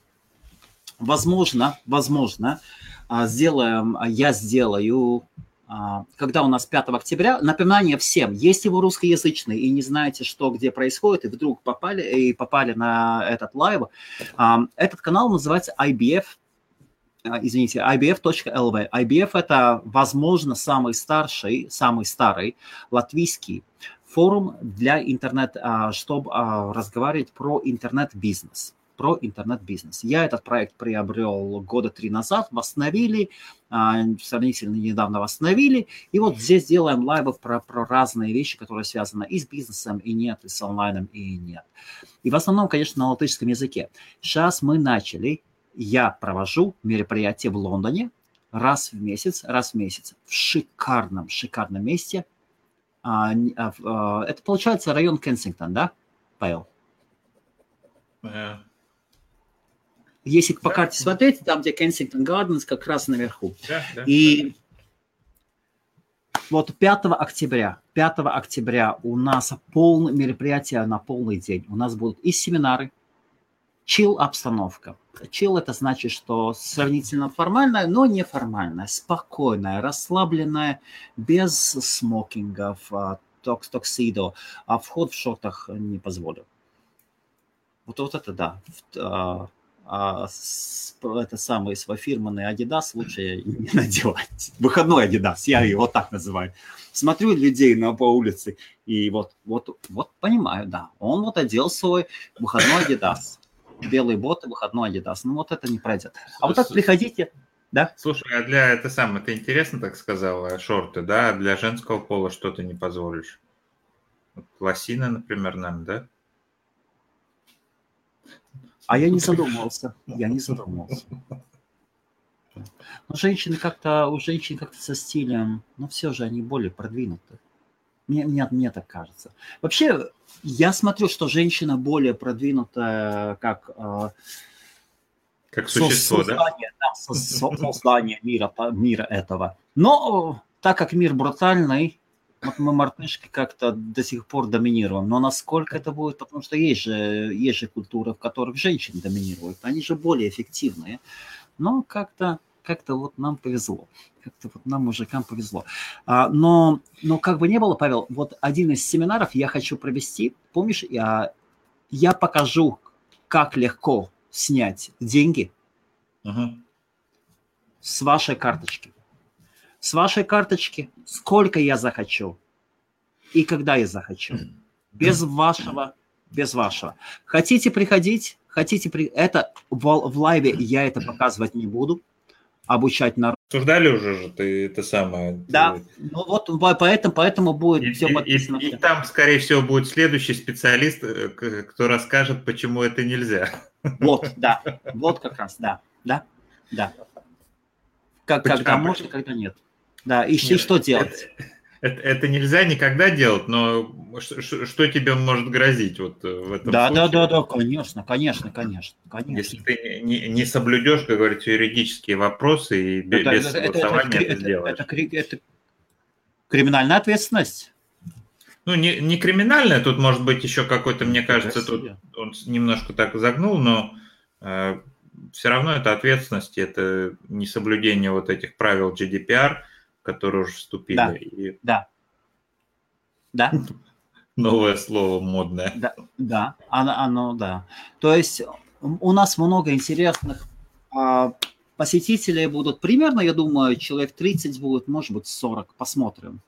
Speaker 1: возможно, возможно, а, сделаем, я сделаю а, когда у нас 5 октября, напоминание всем, если вы русскоязычный и не знаете, что где происходит, и вдруг попали, и попали на этот live, а, этот канал называется IBF, а, извините, ibf.lv. IBF – это, возможно, самый старший, самый старый латвийский форум для интернет, чтобы разговаривать про интернет-бизнес про интернет-бизнес. Я этот проект приобрел года три назад, восстановили, а, сравнительно недавно восстановили, и вот здесь делаем лайвы про, про разные вещи, которые связаны и с бизнесом, и нет, и с онлайном, и нет. И в основном, конечно, на латышском языке. Сейчас мы начали, я провожу мероприятие в Лондоне, раз в месяц, раз в месяц в шикарном, шикарном месте. А, а, а, это получается район Кенсингтон, да, Павел? Yeah. Если по карте смотреть, там, где Кенсингтон Гарденс, как раз наверху. Да, да, И вот 5 октября, 5 октября у нас полное мероприятие на полный день. У нас будут и семинары, чил обстановка. Чил это значит, что сравнительно формальная, но неформальная, спокойная, расслабленная, без смокингов, а, токс, токсидо, а вход в шортах не позволю. Вот, вот это да. А, а это самый свой фирменный Adidas лучше не надевать. Выходной Adidas, я его так называю. Смотрю людей на по улице и вот, вот, вот понимаю, да, он вот одел свой выходной Adidas. Белые боты, выходной Adidas. Ну вот это не пройдет. А вот так приходите, да?
Speaker 2: Слушай, а для это самое, ты интересно так сказал, шорты, да? А для женского пола что ты не позволишь? Лосины, например, нам, да?
Speaker 1: А я не [laughs] задумывался. Я не задумывался. Но женщины как-то, у женщин как-то со стилем, но все же они более продвинуты. Мне, мне, мне так кажется. Вообще, я смотрю, что женщина более продвинутая как... Э,
Speaker 2: как существо, создание, да?
Speaker 1: да создание мира, мира этого. Но так как мир брутальный, вот мы мартышки как-то до сих пор доминируем. Но насколько это будет, потому что есть же, есть же культуры, в которых женщины доминируют, они же более эффективные. Но как-то как-то вот нам повезло. Как-то вот нам, мужикам, повезло. А, но, но как бы не было, Павел, вот один из семинаров я хочу провести. Помнишь, я, я покажу, как легко снять деньги uh-huh. с вашей карточки с вашей карточки, сколько я захочу и когда я захочу. Без вашего, без вашего. Хотите приходить, хотите при... Это в, в лайве я это показывать не буду, обучать народ.
Speaker 2: Обсуждали уже же ты это самое.
Speaker 1: Да, ну вот поэтому, поэтому будет и, все
Speaker 2: подписано. И, и, и там, скорее всего, будет следующий специалист, э, кто расскажет, почему это нельзя.
Speaker 1: Вот, да, [laughs] вот как раз, да, да, да. Как, когда а, можно, когда нет. Да, и, Нет, что делать?
Speaker 2: Это, это, это нельзя никогда делать, но что, что тебе может грозить вот э, в этом
Speaker 1: да, случае? Да, да, да, конечно, конечно, конечно, конечно.
Speaker 2: Если ты не, не соблюдешь, как говорится, юридические вопросы и без это, согласования это, это, это сделаешь. Это, это, это
Speaker 1: криминальная ответственность.
Speaker 2: Ну, не, не криминальная, тут может быть еще какой-то, мне кажется, тут он немножко так загнул, но э, все равно это ответственность, это несоблюдение вот этих правил GDPR – которые уже вступили.
Speaker 1: Да, и... да. Да. [laughs]
Speaker 2: Новое слово модное.
Speaker 1: Да, да, оно, оно, да. То есть у нас много интересных а, посетителей будут. Примерно, я думаю, человек 30 будет, может быть, 40. Посмотрим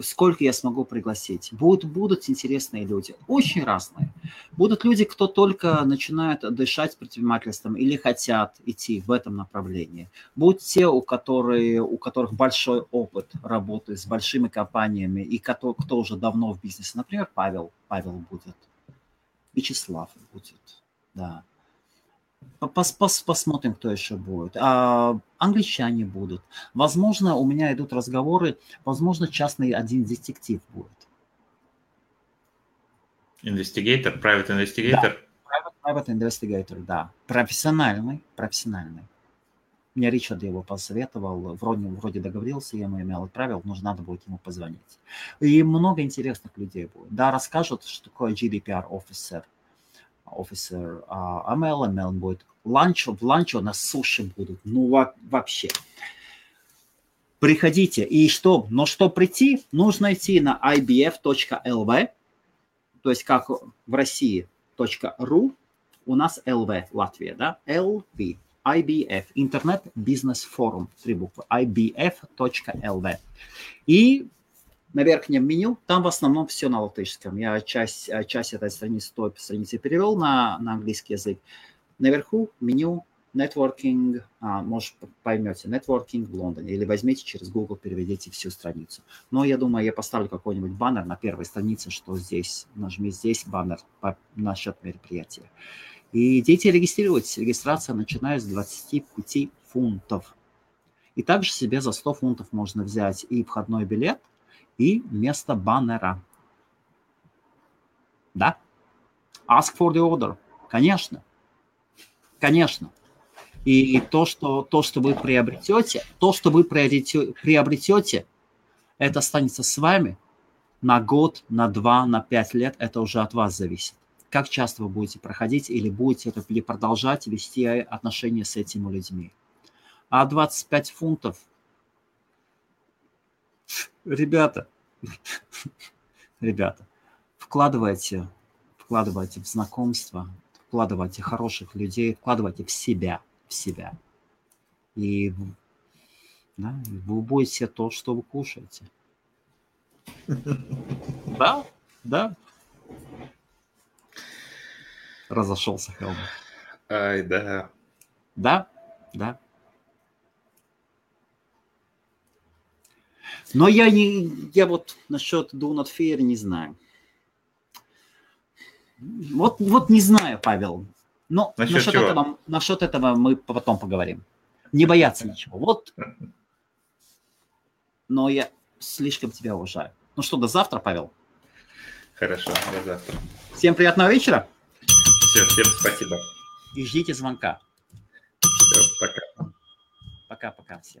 Speaker 1: сколько я смогу пригласить. Будут, будут интересные люди, очень разные. Будут люди, кто только начинает дышать предпринимательством или хотят идти в этом направлении. Будут те, у, которые, у которых большой опыт работы с большими компаниями и кто, кто уже давно в бизнесе. Например, Павел. Павел будет. Вячеслав будет. Да. Пос, пос, посмотрим, кто еще будет. А, англичане будут. Возможно, у меня идут разговоры, возможно, частный один детектив будет.
Speaker 2: Инвестигатор, private investigator? Да,
Speaker 1: private, private investigator, да. Профессиональный, профессиональный. Мне Ричард его посоветовал, вроде, вроде договорился, я ему имел отправил, нужно надо будет ему позвонить. И много интересных людей будет. Да, расскажут, что такое GDPR офицер, офицер а, ML, ML будет ланч, в ланче на суши будут, ну вообще. Приходите, и что, но что прийти, нужно идти на ibf.lv, то есть как в России .ru, у нас LV, Латвия, да, LV, IBF, Интернет Бизнес Форум, три буквы, ibf.lv. И на верхнем меню, там в основном все на латышском. Я часть, часть этой страницы, той страницы перевел на, на английский язык. Наверху меню Networking, а, может, поймете, Networking в Лондоне, или возьмите через Google, переведите всю страницу. Но я думаю, я поставлю какой-нибудь баннер на первой странице, что здесь, нажми здесь баннер по, насчет мероприятия. И идите регистрируйтесь. Регистрация начинается с 25 фунтов. И также себе за 100 фунтов можно взять и входной билет, и место баннера. Да? Ask for the order. Конечно. Конечно. И то, что, то, что вы приобретете, то, что вы приобретете, это останется с вами на год, на два, на пять лет. Это уже от вас зависит. Как часто вы будете проходить или будете или продолжать вести отношения с этими людьми. А 25 фунтов, ребята, ребята, вкладывайте, вкладывайте в знакомство, вкладывайте хороших людей, вкладывайте в себя, в себя. И да, вы будете то, что вы кушаете. Да, да. Разошелся Хелмут.
Speaker 2: Ай, да.
Speaker 1: Да, да. Но я не, я вот насчет Do Not Fear не знаю. Вот, вот не знаю, Павел. Но насчет, насчет, этого, насчет этого мы потом поговорим. Не бояться ничего. Вот. Но я слишком тебя уважаю. Ну что, до завтра, Павел.
Speaker 2: Хорошо, до завтра.
Speaker 1: Всем приятного вечера.
Speaker 2: Все, всем спасибо.
Speaker 1: И ждите звонка.
Speaker 2: Все, пока.
Speaker 1: Пока-пока всем.